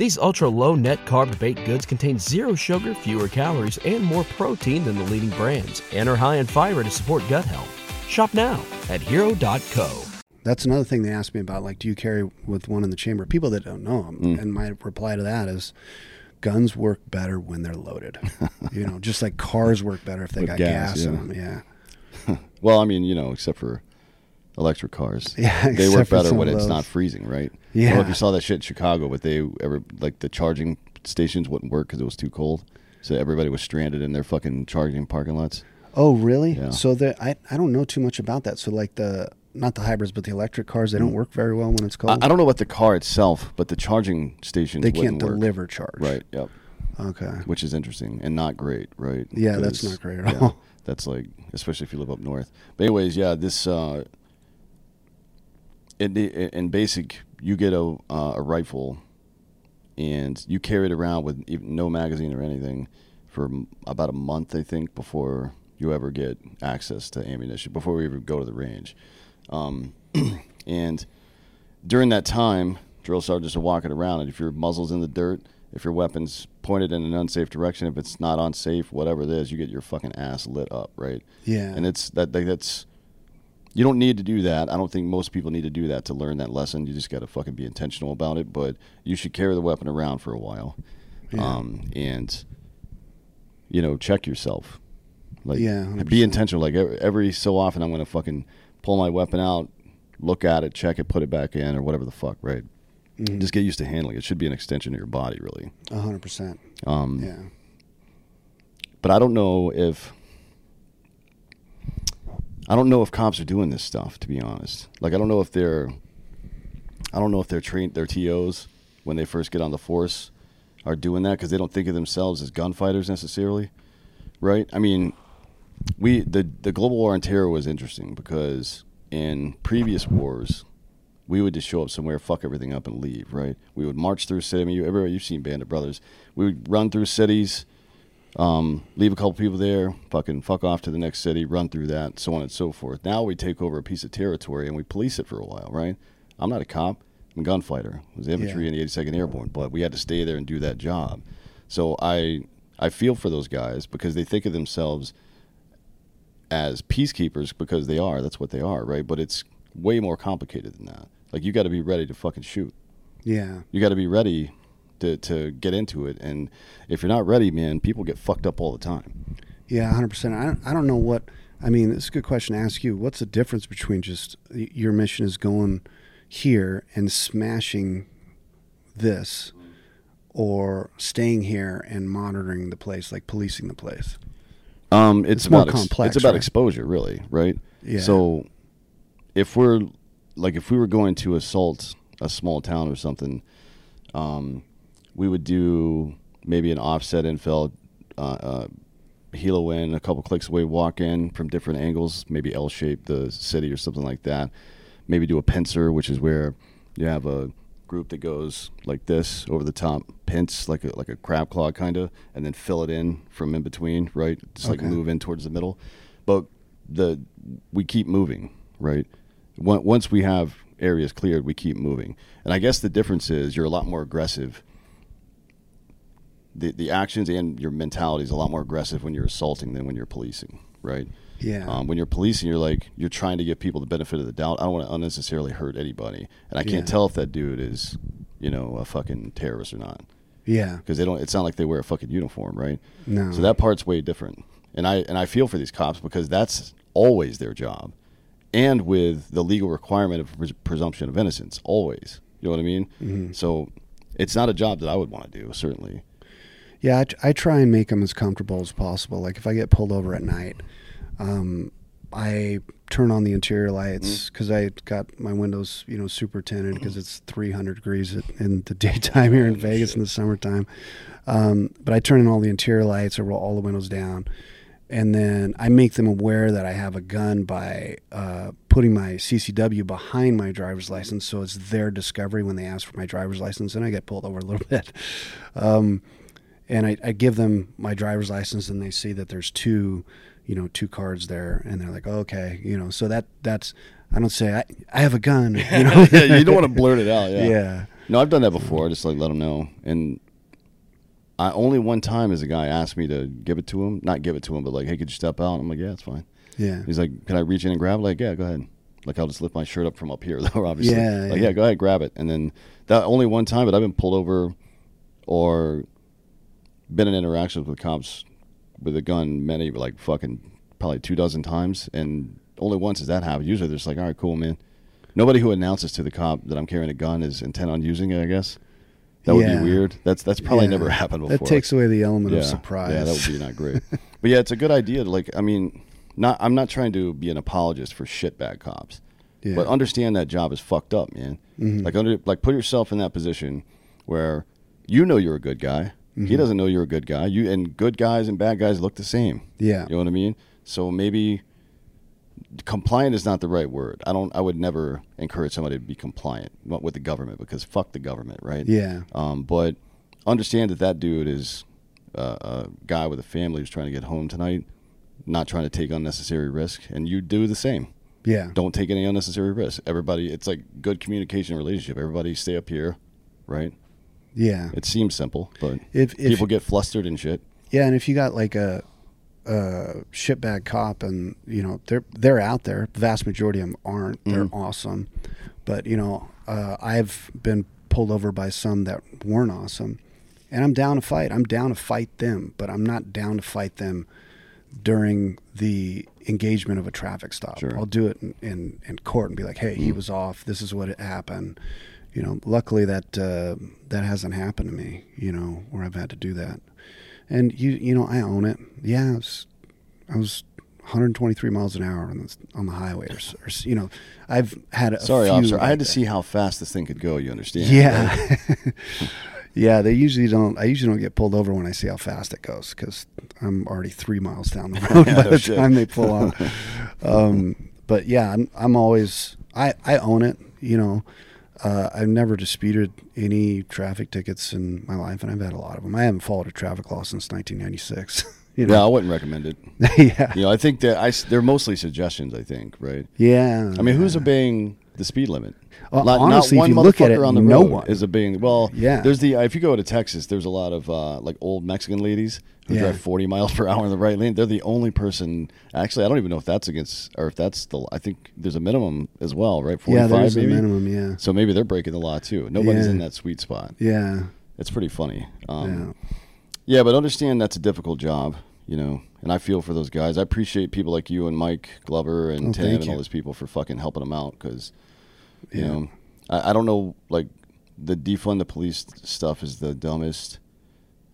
These ultra low net carb baked goods contain zero sugar, fewer calories, and more protein than the leading brands, and are high in fiber to support gut health. Shop now at hero.co. That's another thing they asked me about. Like, do you carry with one in the chamber? People that don't know 'em. Mm. And my reply to that is, guns work better when they're loaded. <laughs> you know, just like cars work better if they With got gas, gas, in them. Yeah. <laughs> Well, I mean, you know, except for electric cars. <laughs> Yeah, they work better when it's not freezing, right? I don't know Yeah. if you saw that shit in Chicago, but they ever like the charging stations wouldn't work because it was too cold, so everybody was stranded in their fucking charging parking lots. Oh, really? Yeah. So the I I don't know too much about that. So like the not the hybrids, but the electric cars, they don't work very well when it's Mm. I, cold. I don't know about the car itself, but the charging stations They can't work. deliver charge. Right. Yep. Okay. Which is interesting and not great, right? Yeah, that's not great at all. <laughs> That's like, especially if you live up north. But anyways, yeah, this uh, in, the- in basic, you get a uh, a rifle, and you carry it around with even no magazine or anything for about a month, I think, before you ever get access to ammunition. Before we even go to the range, um, <clears throat> and during that time, drill sergeants are walking around, and if your muzzle's in the dirt, if your weapon's pointed in an unsafe direction, if it's not unsafe, whatever it is, you get your fucking ass lit up, right? Yeah. And it's that like, that's you don't need to do that. I don't think most people need to do that to learn that lesson. You just got to fucking be intentional about it. But you should carry the weapon around for a while, um, and you know, check yourself. Like, Yeah, be 100%. intentional. Like every, every so often, I'm gonna fucking pull my weapon out, look at it, check it, put it back in, or whatever the fuck. Right. Mm-hmm. Just get used to handling it. It should be an extension of your body, really. A hundred percent. Um, Yeah. but I don't know if I don't know if cops are doing this stuff. To be honest, like I don't know if they're I don't know if they're trained their TOs when they first get on the force are doing that because they don't think of themselves as gunfighters necessarily, right? I mean, we the the global war on terror was interesting because in previous wars. We would just show up somewhere, fuck everything up, and leave. Right? We would march through city. I mean, you, everybody, you've seen Band of Brothers. We would run through cities, um, leave a couple people there, fucking fuck off to the next city, run through that, so on and so forth. Now we take over a piece of territory and we police it for a while, right? I'm not a cop. I'm a gunfighter. I was infantry Yeah. in the 82nd Airborne, but we had to stay there and do that job. So I I feel for those guys because they think of themselves as peacekeepers because they are. That's what they are, right? But it's way more complicated than that. Like you got to be ready to fucking shoot. Yeah. You got to be ready to to get into it. And if you're not ready, man, people get fucked up all the time. Yeah, hundred percent. I don't, I don't know what. I mean, it's a good question to ask you. What's the difference between just your mission is going here and smashing this, or staying here and monitoring the place, like policing the place? Um, it's, It's more about ex- complex, It's about right? exposure, really, right? Yeah. So, if we're like, if we were going to assault a small town or something, um, we would do maybe an offset infill, uh, uh, helo in a couple clicks away, walk in from different angles, maybe L shape the city or something like that. Maybe do a pincer, which is where you have a group that goes like this over the top, pinch like a like a crab claw kind of, and then fill it in from in between, right? Just like move in towards the middle. But the we keep moving, right? Once we have areas cleared, we keep moving. And I guess the difference is you're a lot more aggressive the the actions and your mentality is a lot more aggressive when you're assaulting than when you're policing, right? Yeah. Um, when you're policing, you're like you're trying to give people the benefit of the doubt. I don't want to unnecessarily hurt anybody, and I can't Yeah. tell if that dude is, you know, a fucking terrorist or not yeah. because they don't. It's not like they wear a fucking uniform, right? No. So that part's way different, and I and I feel for these cops because that's always their job, and with the legal requirement of pres- presumption of innocence, always. You know what I mean? Mm-hmm. So it's not a job that I would want to do, certainly. Yeah, I, I try and make them as comfortable as possible. Like if I get pulled over at night, um, I turn on the interior lights because I got my windows, you know, super tinted because it's <clears throat> 300 degrees in the <laughs> daytime here in Vegas in the summertime. Um, but I turn on all the interior lights, I roll all the windows down, and then I make them aware that I have a gun by uh, putting my CCW behind my driver's license, so it's their discovery when they ask for my driver's license, and I get pulled over a little <laughs> bit. Um, and I, I give them my driver's license and they see that there's two you know two cards there and they're like okay you know so that that's i don't say i, I have a gun <laughs> you know yeah, you don't want to blurt it out. Yeah. Yeah. No, I've done that before. Just like let them know. And I only one time is a guy asked me to give it to him, not give it to him, but like, hey, could you step out? I'm like, yeah, it's fine. yeah He's like, can I reach in and grab? it? Like, yeah, go ahead. Like, I'll just lift my shirt up from up here, <laughs> though. Obviously, Yeah, Like, yeah. yeah, go ahead, grab it. And then that only one time, but I've been pulled over, or been in interactions with cops with a gun many like fucking probably two dozen times, and only once has that happened. Usually, they're just like, all right, cool, man. Nobody who announces to the cop that I'm carrying a gun is intent on using it. I guess that would Yeah. be weird. That's that's probably Yeah. never happened before. that takes away the element of surprise Yeah, that would be not great. but yeah, it's a good idea. To like, I mean, not I'm not trying to be an apologist for shitbag cops, Yeah. but understand that job is fucked up, man. Mm-hmm. Like under like put yourself in that position where you know you're a good guy. Mm-hmm. He doesn't know you're a good guy. You and good guys and bad guys look the same. Yeah. You know what I mean? So maybe compliant is not the right word. I don't I would never encourage somebody to be compliant with the government because fuck the government, right? Yeah. Um, but understand that that dude is uh, a guy with a family who's trying to get home tonight, not trying to take unnecessary risk, and you do the same. yeah Don't take any unnecessary risk. Everybody, it's like good communication relationship. Everybody stay up here, right? Yeah It seems simple, but If- if- people get flustered and shit. Yeah, and if you got like a shitbag cop, and you know they're they're out there. The vast majority of them aren't. They're Mm-hmm. awesome, but you know uh, I've been pulled over by some that weren't awesome, and I'm down to fight. I'm down to fight them, but I'm not down to fight them during the engagement of a traffic stop. Sure. I'll do it in, in, in court and be like, "Hey, Mm-hmm. he was off. This is what it happened." You know, luckily that uh, that hasn't happened to me. You know, where I've had to do that, and you you know I own it. Yeah, I was, I was 123 miles an hour on the on the highway, or, or you know, I've had a Sorry, officer. I like had to that. see how fast this thing could go. You understand? Yeah. <laughs> yeah, they usually don't. I usually don't get pulled over when I see how fast it goes because I'm already three miles down the <laughs> road by the shit. time they pull out. <laughs> um, but yeah, I'm, I'm always I I own it. You know, uh, I've never disputed any traffic tickets in my life, and I've had a lot of them. I haven't followed a traffic law since 1996. <laughs> you Yeah, I wouldn't recommend it. <laughs> yeah, You know, I think that I they're mostly suggestions. I think, right? yeah. I mean, who's yeah. obeying the speed limit? Well, Not- not honestly, if you look at it, motherfucker on the no road one. is obeying. Well, Yeah. There's the if you go to Texas, there's a lot of uh, like old Mexican ladies who Yeah. drive 40 miles <laughs> per hour in the right lane. They're the only person. Actually, I don't even know if that's against or if that's the. I think there's a minimum as well, right? 45 Yeah, there's a minimum. Yeah, So maybe they're breaking the law too. Nobody's Yeah. in that sweet spot. yeah, It's pretty funny. Um, yeah. yeah, but understand that's a difficult job, you know. And I feel for those guys. I appreciate people like you and Mike Glover and Oh, Tim and all those people for fucking helping them out because, you Yeah. know, I, I don't know. Like the defund the police stuff is the dumbest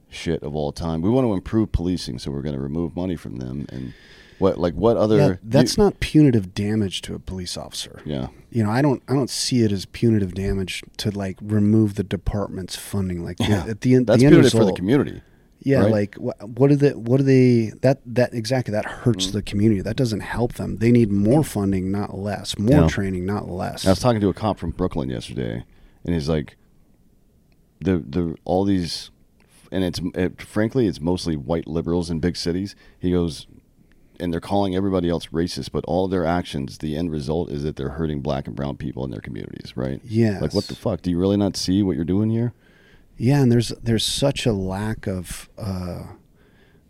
shit of all time. We want to improve policing, so we're going to remove money from them. And what, like, what other? Yeah, that's you- not punitive damage to a police officer. Yeah, You know, I don't I don't see it as punitive damage to like remove the department's funding. Like yeah. at the end, that's the end punitive for the community. Yeah, right? like what, what are they? What are they? That that exactly that hurts Mm. the community. That doesn't help them. They need more funding, not less. More Yeah. training, not less. I was talking to a cop from Brooklyn yesterday, and he's like, the the all these, and it's it, frankly it's mostly white liberals in big cities. He goes, and they're calling everybody else racist, but all their actions, the end result is that they're hurting black and brown people in their communities, right? Yeah. Like what the fuck? Do you really not see what you're doing here? Yeah, and there's there's such a lack of uh,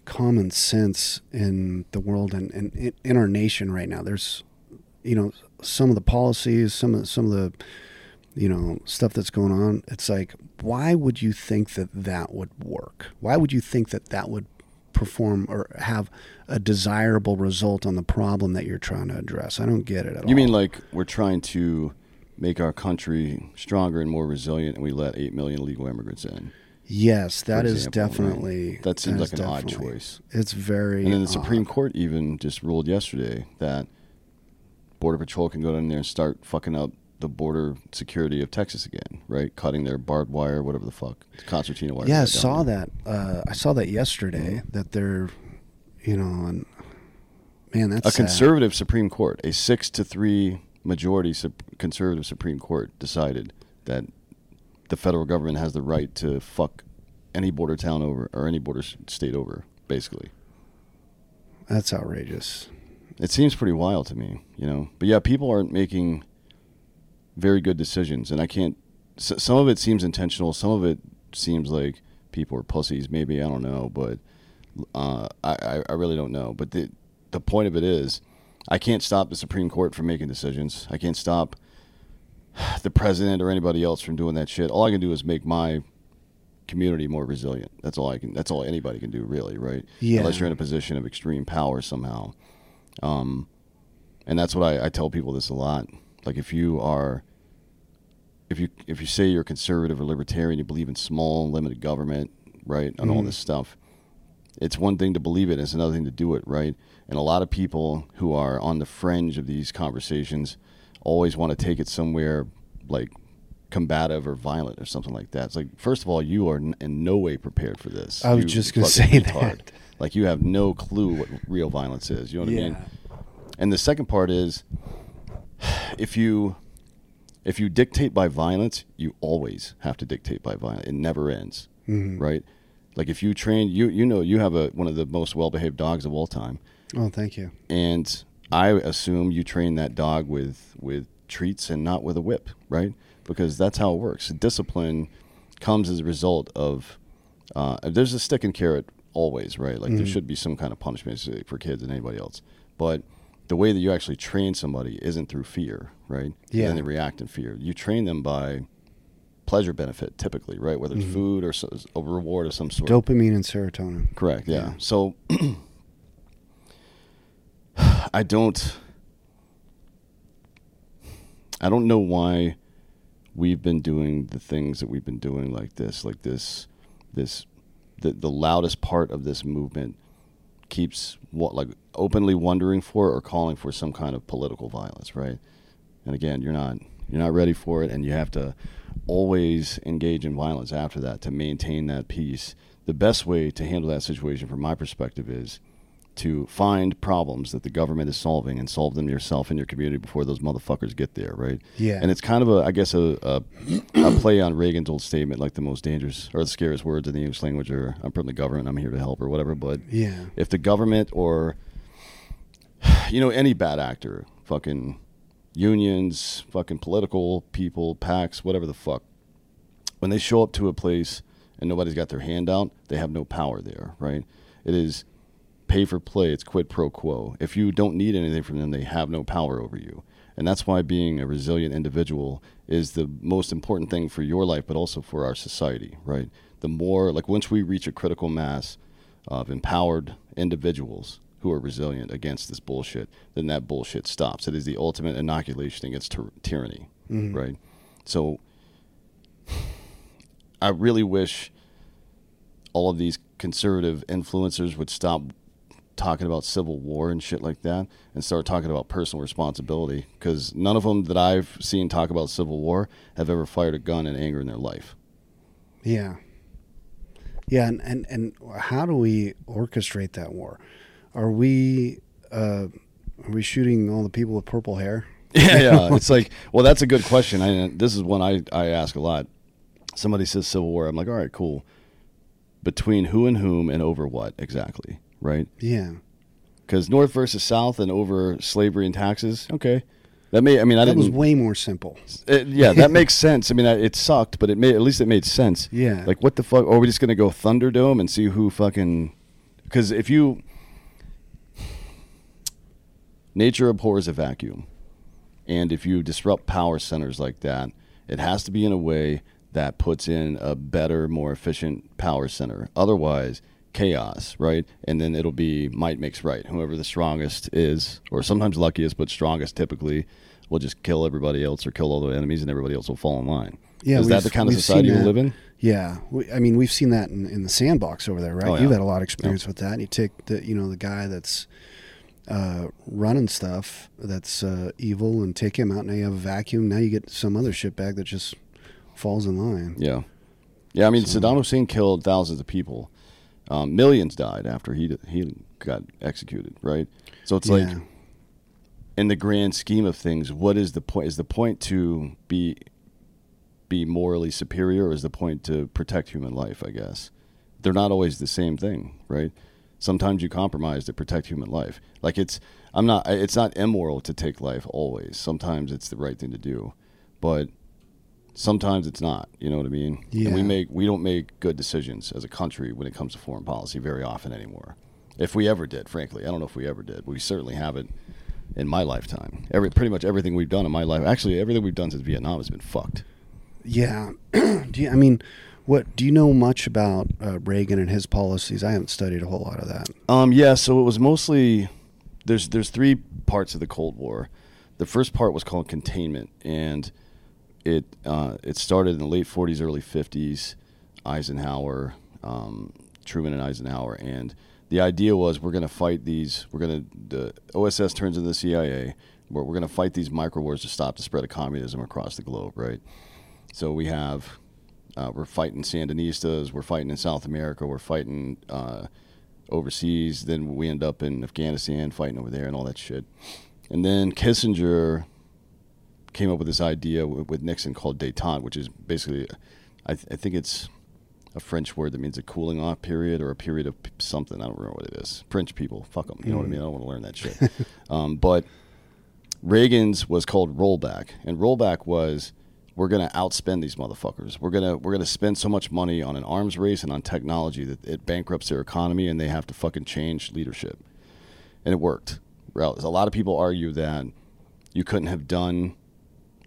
common sense in the world and, and in, our nation right now. There's, you know, some of the policies, some of some of the, you know, stuff that's going on. It's like, why would you think that that would work? Why would you think that that would perform or have a desirable result on the problem that you're trying to address? I don't get it at all. You mean like we're trying to make our country stronger and more resilient, and we let eight million illegal immigrants in? Yes, that is example, right? definitely That seems is like an odd choice. It's very And then the Supreme odd. Court even just ruled yesterday that Border Patrol can go down there and start fucking up the border security of Texas again, right? Cutting their barbed wire, whatever the fuck, concertina wire. Yeah, I saw there. that. Uh, I saw that yesterday. That they're, you know, and man, that's A sad. conservative Supreme Court, a six to three majority conservative Supreme Court decided that the federal government has the right to fuck any border town over or any border state over, basically. That's outrageous. It seems pretty wild to me, you know. But yeah, people aren't making very good decisions, and I can't. S- some of it seems intentional. Some of it seems like people are pussies. Maybe I don't know, but uh, I, I I really don't know. But the the point of it is, I can't stop the Supreme Court from making decisions. I can't stop the president or anybody else from doing that shit. All I can do is make my community more resilient. That's all I can. That's all anybody can do, really, right? Yeah. Unless you're in a position of extreme power somehow. Um, and that's what I, I tell people this a lot. Like if you are, if you if you say you're conservative or libertarian, you believe in small, limited government, right, and all this stuff. It's one thing to believe it; it's another thing to do it, right? And a lot of people who are on the fringe of these conversations always want to take it somewhere like combative or violent or something like that. It's like, first of all, you are n- in no way prepared for this. I was You just gonna say that. Like you have no clue what real violence is. You know what I mean? And the second part is if you if you dictate by violence, you always have to dictate by violence. It never ends. Mm-hmm. Right? Like if you train you you know you have a one of the most well behaved dogs of all time. Oh, thank you. And I assume you train that dog with with treats and not with a whip, right? Because that's how it works. Discipline comes as a result of uh, there's a stick and carrot always, right? Like there should be some kind of punishment for kids and anybody else, but the way that you actually train somebody isn't through fear, right? Yeah. And they react in fear. You train them by pleasure benefit, typically, right? Whether it's mm-hmm. food or so, a reward of some sort. Dopamine and serotonin. Correct. Yeah. So <clears throat> I don't. I don't know why we've been doing the things that we've been doing like this, like this, this, the the loudest part of this movement keeps what like openly wondering for or calling for some kind of political violence, right? And again, you're not you're not ready for it, and you have to always engage in violence after that to maintain that peace. The best way to handle that situation, from my perspective, is to find problems that the government is solving and solve them yourself in your community before those motherfuckers get there, right? Yeah. And it's kind of a, I guess, a, a, a play on Reagan's old statement, like the most dangerous or the scariest words in the English language are, I'm from the government, I'm here to help, or whatever. But Yeah. if the government or <sighs> you know any bad actor fucking unions fucking political people PACs whatever the fuck. When they show up to a place and nobody's got their hand out they have no power there right? It is pay for play. It's quid pro quo. If you don't need anything from them they have no power over you. And that's why being a resilient individual is the most important thing for your life but also for our society right? The more like once we reach a critical mass of empowered individuals who are resilient against this bullshit, then that bullshit stops. It is the ultimate inoculation against tyr- tyranny, mm-hmm. right? So I really wish all of these conservative influencers would stop talking about civil war and shit like that and start talking about personal responsibility because none of them that I've seen talk about civil war have ever fired a gun in anger in their life. Yeah. Yeah, and, and, and how do we orchestrate that war? Are we uh, are we shooting all the people with purple hair? <laughs> Yeah, yeah. <laughs> It's like, well, that's a good question. I, this is one I, I ask a lot. Somebody says civil war. I'm like, all right, cool. Between who and whom and over what exactly, right? Yeah. Because North versus South and over slavery and taxes. Okay, that may. I mean, I That was way more simple. it- yeah, that makes <laughs> sense. I mean, I- it sucked, but it made at least it made sense. Yeah. Like, what the fuck? Are we just gonna go Thunderdome and see who fucking? Because if you, nature abhors a vacuum, and if you disrupt power centers like that, it has to be in a way that puts in a better, more efficient power center. Otherwise, chaos, right? And then it'll be might makes right. Whoever the strongest is, or sometimes luckiest, but strongest typically, will just kill everybody else or kill all the enemies, and everybody else will fall in line. Yeah, is that the kind of society you live in? Yeah, we, I mean, we've seen that in, in the sandbox over there, right? Oh, yeah. You've had a lot of experience with that. And you take the, you know, the guy that's uh, running stuff that's uh, evil, and take him out. Now you have a vacuum. Now you get some other shit shitbag that just falls in line. Yeah, yeah. I mean, Saddam Hussein killed thousands of people. Um, millions died after he he got executed. Right. So it's like, in the grand scheme of things, what is the point? Is the point to be be morally superior, or is the point to protect human life? I guess they're not always the same thing, right? Sometimes you compromise to protect human life. Like it's, I'm not. It's not immoral to take life always. Sometimes it's the right thing to do, but sometimes it's not. You know what I mean? And we make we don't make good decisions as a country when it comes to foreign policy very often anymore. If we ever did, frankly, I don't know if we ever did. We certainly haven't in my lifetime. Every pretty much everything we've done in my life, actually everything we've done since Vietnam has been fucked. Yeah. <clears throat> I mean, what do you know much about uh, Reagan and his policies? I haven't studied a whole lot of that. Um, yeah, so it was mostly there's there's three parts of the Cold War. The first part was called containment, and it uh, it started in the late 40s, early 50s. Eisenhower, um, Truman, and Eisenhower, and the idea was we're going to fight these. We're going to the OSS turns into the CIA. Where we're going to fight these micro wars to stop the spread of communism across the globe, right? So we have uh, we're fighting Sandinistas, we're fighting in South America, we're fighting uh, overseas. Then we end up in Afghanistan fighting over there and all that shit. And then Kissinger came up with this idea with, with Nixon called détente, which is basically, I, th- I think it's a French word that means a cooling off period or a period of p- something. I don't remember what it is. French people, fuck them. You know what I mean? I don't want to learn that shit. <laughs> um, but Reagan's was called rollback, and rollback was we're to outspend these motherfuckers. We're gonna we're gonna spend so much money on an arms race and on technology that it bankrupts their economy, and they have to fucking change leadership. And it worked. A lot of people argue that you couldn't have done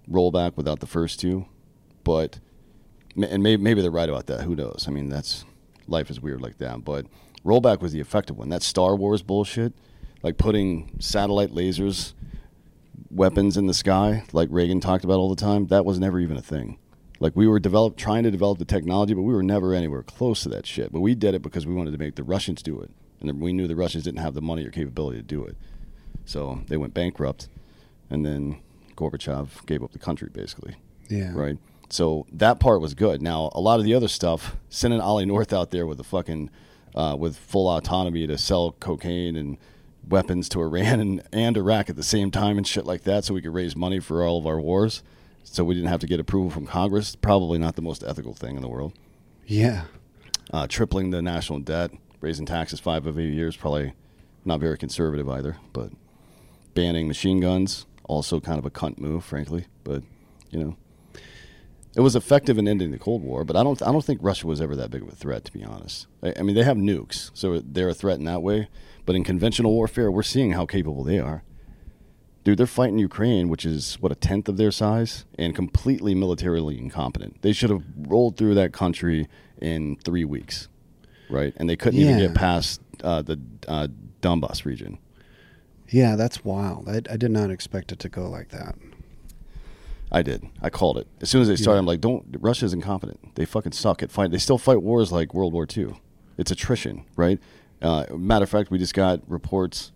rollback without the first two, but and maybe, maybe they're right about that. Who knows? I mean, that's life is weird like that. But rollback was the effective one. That Star Wars bullshit, like putting satellite lasers weapons in the sky, like Reagan talked about all the time, that was never even a thing. Like we were develop, trying to develop the technology, but we were never anywhere close to that shit. But we did it because we wanted to make the Russians do it, and then we knew the Russians didn't have the money or capability to do it. So they went bankrupt, and then Gorbachev gave up the country, basically Yeah. right? So that part was good. Now a lot of the other stuff, sending Ollie North out there with the fucking uh, with full autonomy to sell cocaine and weapons to Iran and, and Iraq at the same time and shit like that, so we could raise money for all of our wars. So we didn't have to get approval from Congress. Probably not the most ethical thing in the world. Yeah. Uh, tripling the national debt, raising taxes five of eight years, probably not very conservative either. But banning machine guns, also kind of a cunt move, frankly. But you know, it was effective in ending the Cold War. But I don't, I don't think Russia was ever that big of a threat, to be honest. I, I mean, they have nukes, so they're a threat in that way. But in conventional warfare, we're seeing how capable they are. Dude, they're fighting Ukraine, which is what a tenth of their size, and completely militarily incompetent. They should have rolled through that country in three weeks, right? And they couldn't even get past uh, the uh, Donbass region. Yeah, that's wild. I, I did not expect it to go like that. I did. I called it as soon as they started. Yeah. I'm like, "Don't." Russia's incompetent. They fucking suck at fight. They still fight wars like World War II. It's attrition, right? Uh, matter of fact, we just got reports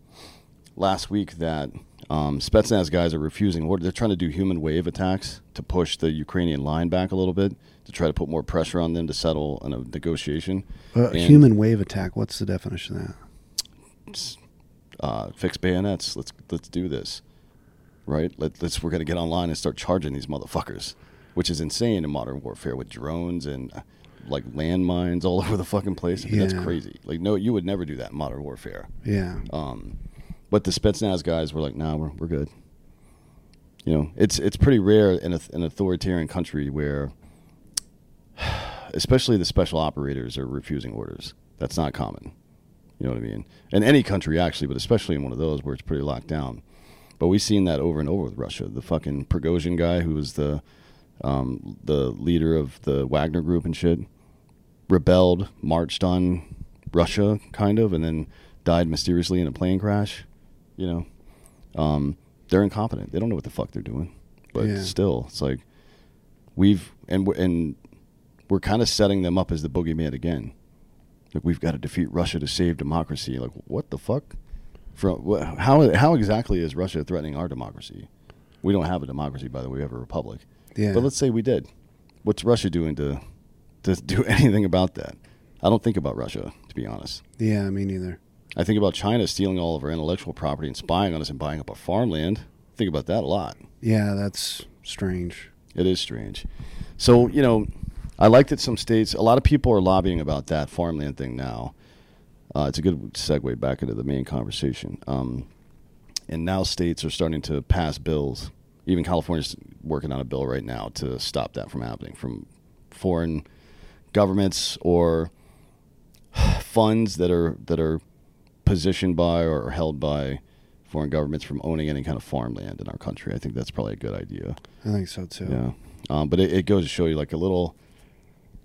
last week that um, Spetsnaz guys are refusing order. They're trying to do human wave attacks to push the Ukrainian line back a little bit to try to put more pressure on them to settle in a negotiation. Uh, human wave attack. What's the definition of that? uh, fix bayonets. Let's let's do this, right? Let, let's we're gonna get online and start charging these motherfuckers, which is insane in modern warfare with drones and uh, like landmines all <laughs> over the fucking place. I mean, That's crazy. Like no, you would never do that in modern warfare. Yeah. Um, but the Spetsnaz guys were like, "Nah, we're we're good." You know, it's it's pretty rare in a, an authoritarian country where, <sighs> especially the special operators are refusing orders. That's not common. You know what I mean? In any country, actually, but especially in one of those where it's pretty locked down. But we've seen that over and over with Russia. The fucking Prigozhin guy, who was the um, the leader of the Wagner group and shit, rebelled, marched on Russia, kind of, and then died mysteriously in a plane crash. You know, um, they're incompetent. They don't know what the fuck they're doing. But Yeah. still, it's like we've and we're, and we're kind of setting them up as the boogeyman again. Like we've got to defeat Russia to save democracy. Like what the fuck? From how how exactly is Russia threatening our democracy? We don't have a democracy, by the way. We have a republic. Yeah. But let's say we did. What's Russia doing to to do <laughs> anything about that? I don't think about Russia, to be honest. Yeah, me neither. I think about China stealing all of our intellectual property and spying on us and buying up our farmland. Think about that a lot. Yeah, that's strange. It is strange. So, you know, I like that some states, a lot of people are lobbying about that farmland thing now. Uh, it's a good segue back into the main conversation. Um, and now states are starting to pass bills. Even California's working on a bill right now to stop that from happening from foreign governments or <sighs> funds that are that are positioned by or held by foreign governments from owning any kind of farmland in our country. I think that's probably a good idea. I think so too. Yeah, um, but it, it goes to show you like a little,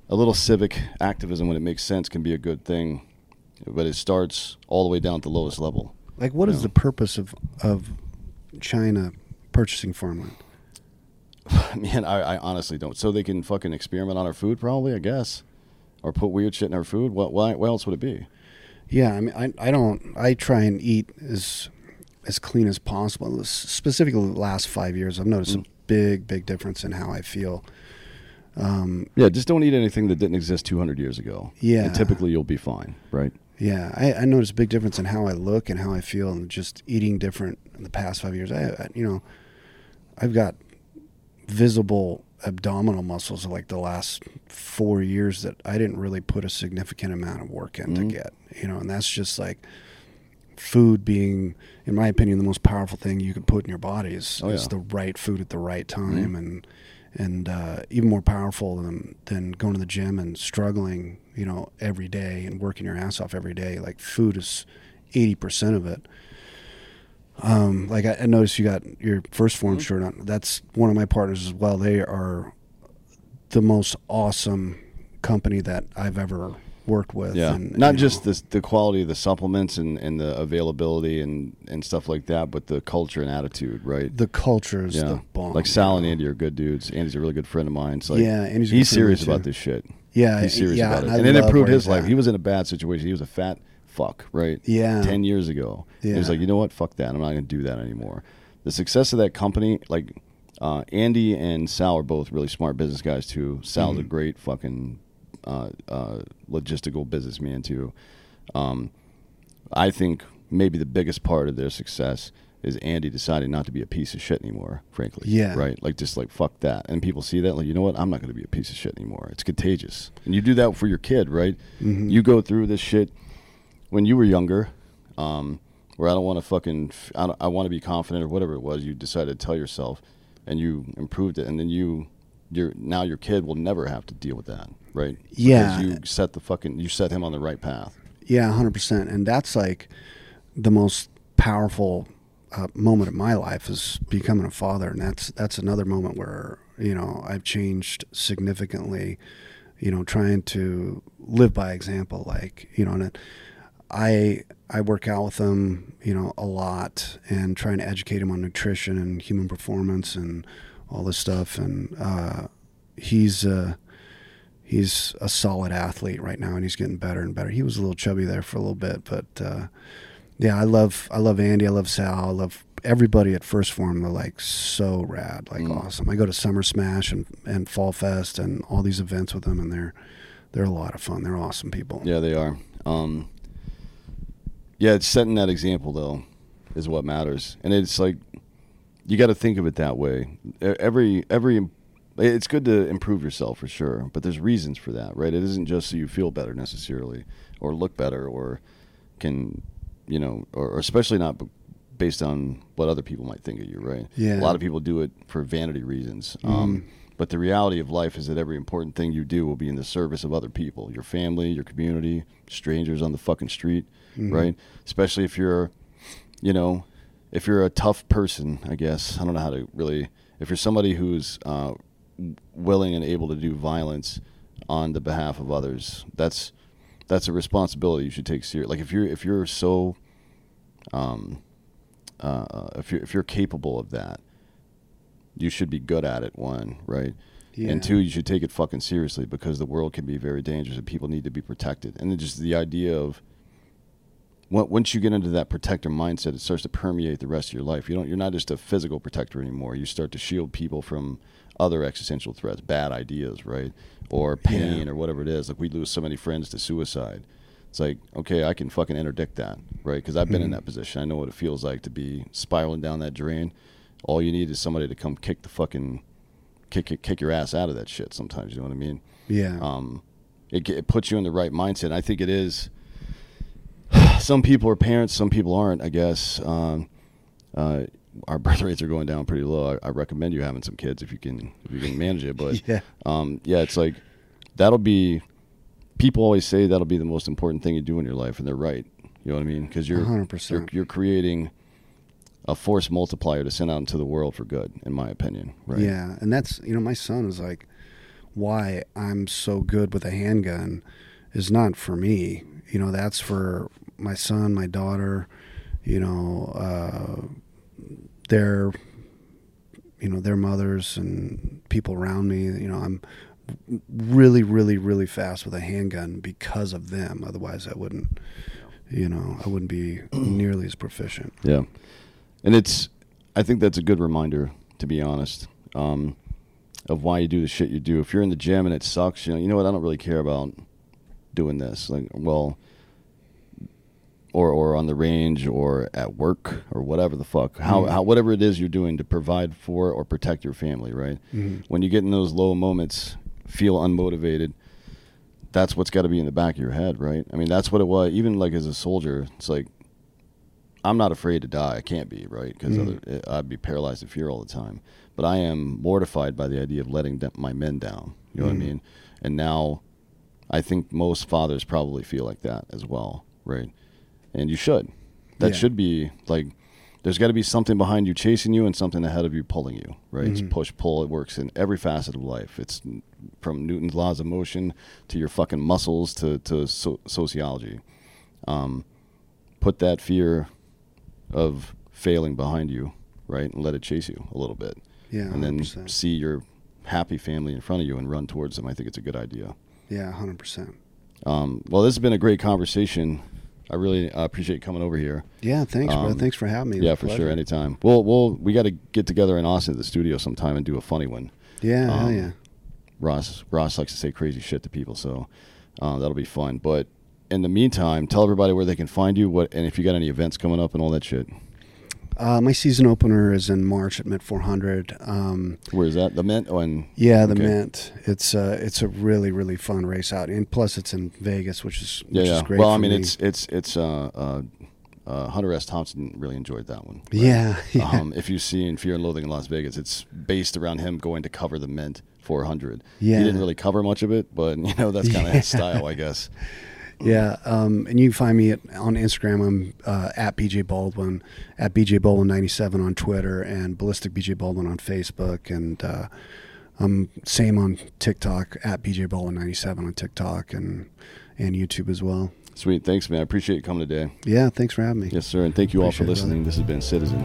a little civic activism when it makes sense can be a good thing, but it starts all the way down at the lowest level. Like, what is Yeah. the purpose of of China purchasing farmland? <laughs> Man, I, I honestly don't. So they can fucking experiment on our food, probably, I guess, or put weird shit in our food. What? Why? What else would it be? Yeah, I mean, I, I don't. I try and eat as as clean as possible. Specifically, the last five years, I've noticed Mm. a big, big difference in how I feel. Um, Yeah, just don't eat anything that didn't exist 200 years ago. Yeah. and typically you'll be fine, right? yeah, I, I noticed a big difference in how I look and how I feel, and just eating different in the past five years. I, I you know, I've got visible abdominal muscles like the last four years that I didn't really put a significant amount of work in to Mhm. get. You know, and that's just like food being, in my opinion, the most powerful thing you could put in your body is, Oh, is yeah. the right food at the right time, Mhm. and and uh, even more powerful than than going to the gym and struggling, you know, every day and working your ass off every day. Like food is eighty percent of it. Um, like I, I noticed you got your 1st Phorm Mm-hmm. shirt on. That's one of my partners as well. They are the most awesome company that I've ever worked with. Yeah, and, not you just know, the the quality of the supplements and, and the availability and, and stuff like that, but the culture and attitude, right? the culture is yeah, the bomb. like Sal and? Andy are good dudes. Andy's a really good friend of mine. So like, Yeah, Andy's a he's good friend serious about this shit. Yeah, he's serious yeah, about it, and I and it improved his life. at. He was in a bad situation. He was a fat fuck, right? Yeah. ten years ago. He was like, you know what? Fuck that. I'm not going to do that anymore. The success of that company, like uh, Andy and Sal are both really smart business guys too. Sal's Mm-hmm. a great fucking uh, uh, logistical businessman too. Um, I think maybe the biggest part of their success is Andy deciding not to be a piece of shit anymore. Frankly, Yeah. right. Like just like fuck that, and people see that like you know what? I'm not going to be a piece of shit anymore. It's contagious, and you do that for your kid, right? Mm-hmm. You go through this shit when you were younger, um, where I don't want to fucking, I, don't- I want to be confident or whatever it was. You decided to tell yourself, and you improved it, and then you, your now your kid will never have to deal with that, right? Yeah. because you set the fucking, you set him on the right path. Yeah, hundred percent. And that's like the most powerful uh, moment of my life is becoming a father, and that's that's another moment where you know I've changed significantly. You know, trying to live by example, like you know, and it, I I work out with him, you know, a lot, and trying to educate him on nutrition and human performance and all this stuff, and uh, he's. Uh, he's a solid athlete right now, and he's getting better and better. He was a little chubby there for a little bit, but uh, yeah, I love I love Andy, I love Sal, I love everybody at 1st Phorm. They're like so rad, like Mm. awesome. I go to Summer Smash and and Fall Fest and all these events with them, and they're they're a lot of fun. They're awesome people. Yeah, they are. Um, yeah, it's setting that example though is what matters, and it's like you got to think of it that way. Every every it's good to improve yourself for sure, but there's reasons for that, right? It isn't just so you feel better necessarily, or look better, or can you know, or, or especially not based on what other people might think of you, right? Yeah. A lot of people do it for vanity reasons. Um, but the reality of life is that every important thing you do will be in the service of other people, your family, your community, strangers on the fucking street, right? Especially if you're, you know, if you're a tough person, I guess. I don't know how to really. If you're somebody who's uh, willing and able to do violence on the behalf of others, that's that's a responsibility you should take serious. Like if you're if you're so, um, uh, if you're if you're capable of that, you should be good at it. One, right? Yeah. And two, you should take it fucking seriously because the world can be very dangerous and people need to be protected. And then just the idea of once you get into that protector mindset, it starts to permeate the rest of your life. You don't. You're not just a physical protector anymore. You start to shield people from other existential threats, bad ideas, right, or pain, Yeah. or whatever it is. Like we lose so many friends to suicide. It's like okay, I can fucking interdict that, right? Because I've been in that position. I know what it feels like to be spiraling down that drain. All you need is somebody to come kick the fucking kick kick, kick your ass out of that shit. Sometimes you know what I mean Yeah. um, it, it puts you in the right mindset. I think it is. Some people are parents, some people aren't. I guess um, uh, our <laughs> birth rates are going down pretty low. I, I recommend you having some kids if you can if you can manage it. But <laughs> Yeah. um, yeah, it's like that'll be. People always say that'll be the most important thing you do in your life, and they're right. You know what I mean? Because you're 100%. you're you're creating a force multiplier to send out into the world for good, in my opinion. Right? Yeah, and that's you know my son is like, why I'm so good with a handgun is not for me. You know that's for my son, my daughter. You know, uh, their you know their mothers and people around me. You know, I'm really, really, really fast with a handgun because of them. Otherwise, I wouldn't. You know, I wouldn't be <clears throat> nearly as proficient. Yeah, and it's. I think that's a good reminder, to be honest, um, of why you do the shit you do. If you're in the gym and it sucks, you know, you know what? I don't really care about doing this. Like, well, or or on the range or at work or whatever the fuck. How mm-hmm. how whatever it is you're doing to provide for or protect your family, right? Mm-hmm. When you get in those low moments, feel unmotivated. That's what's got to be in the back of your head, right? I mean, that's what it was. Even like as a soldier, it's like I'm not afraid to die. I can't be, right? Because mm-hmm. eh, I'd be paralyzed in fear all the time. But I am mortified by the idea of letting my men down. You know what I mean? And now, I think most fathers probably feel like that as well, right? And you should. That Yeah. should be like. There's got to be something behind you chasing you and something ahead of you pulling you, right? It's push pull. It works in every facet of life. It's from Newton's laws of motion to your fucking muscles to to so- sociology. Um, put that fear of failing behind you, right, and let it chase you a little bit. Yeah, and then 100%. see your happy family in front of you and run towards them. I think it's a good idea. Yeah, hundred percent. Um, well, this has been a great conversation. I really uh, appreciate you coming over here. Yeah, thanks, bro. Um, Thanks for having me. Yeah, for sure. Anytime. We'll we'll we got to get together in Austin at the studio sometime and do a funny one. Yeah, hell Um, yeah. Ross Ross likes to say crazy shit to people, so uh, that'll be fun. But in the meantime, tell everybody where they can find you. What and if you got any events coming up and all that shit. Uh, my season opener is in March at Mint 400. Um, Where is that? The Mint? Oh, yeah, the okay. Mint. It's uh, it's a really really fun race out, and plus it's in Vegas, which is Yeah, which yeah. is great. well, I mean, me. it's it's it's uh, uh, uh, Hunter S. Thompson really enjoyed that one. right? yeah, <laughs> yeah. Um, if you see in Fear and Loathing in Las Vegas, it's based around him going to cover the Mint 400. Yeah. He didn't really cover much of it, but <laughs> you know that's kind of his <laughs> style, I guess. Yeah, um, and you can find me at, on Instagram. I'm uh, at BJ Baldwin, at BJ Baldwin ninety seven on Twitter, and Ballistic BJ Baldwin on Facebook, and uh, I'm same on TikTok at BJ Baldwin ninety seven on TikTok and and YouTube as well. Sweet, thanks, man. I appreciate you coming today. Yeah, thanks for having me. Yes, sir, and thank you all for Appreciate listening. This has been Citizen.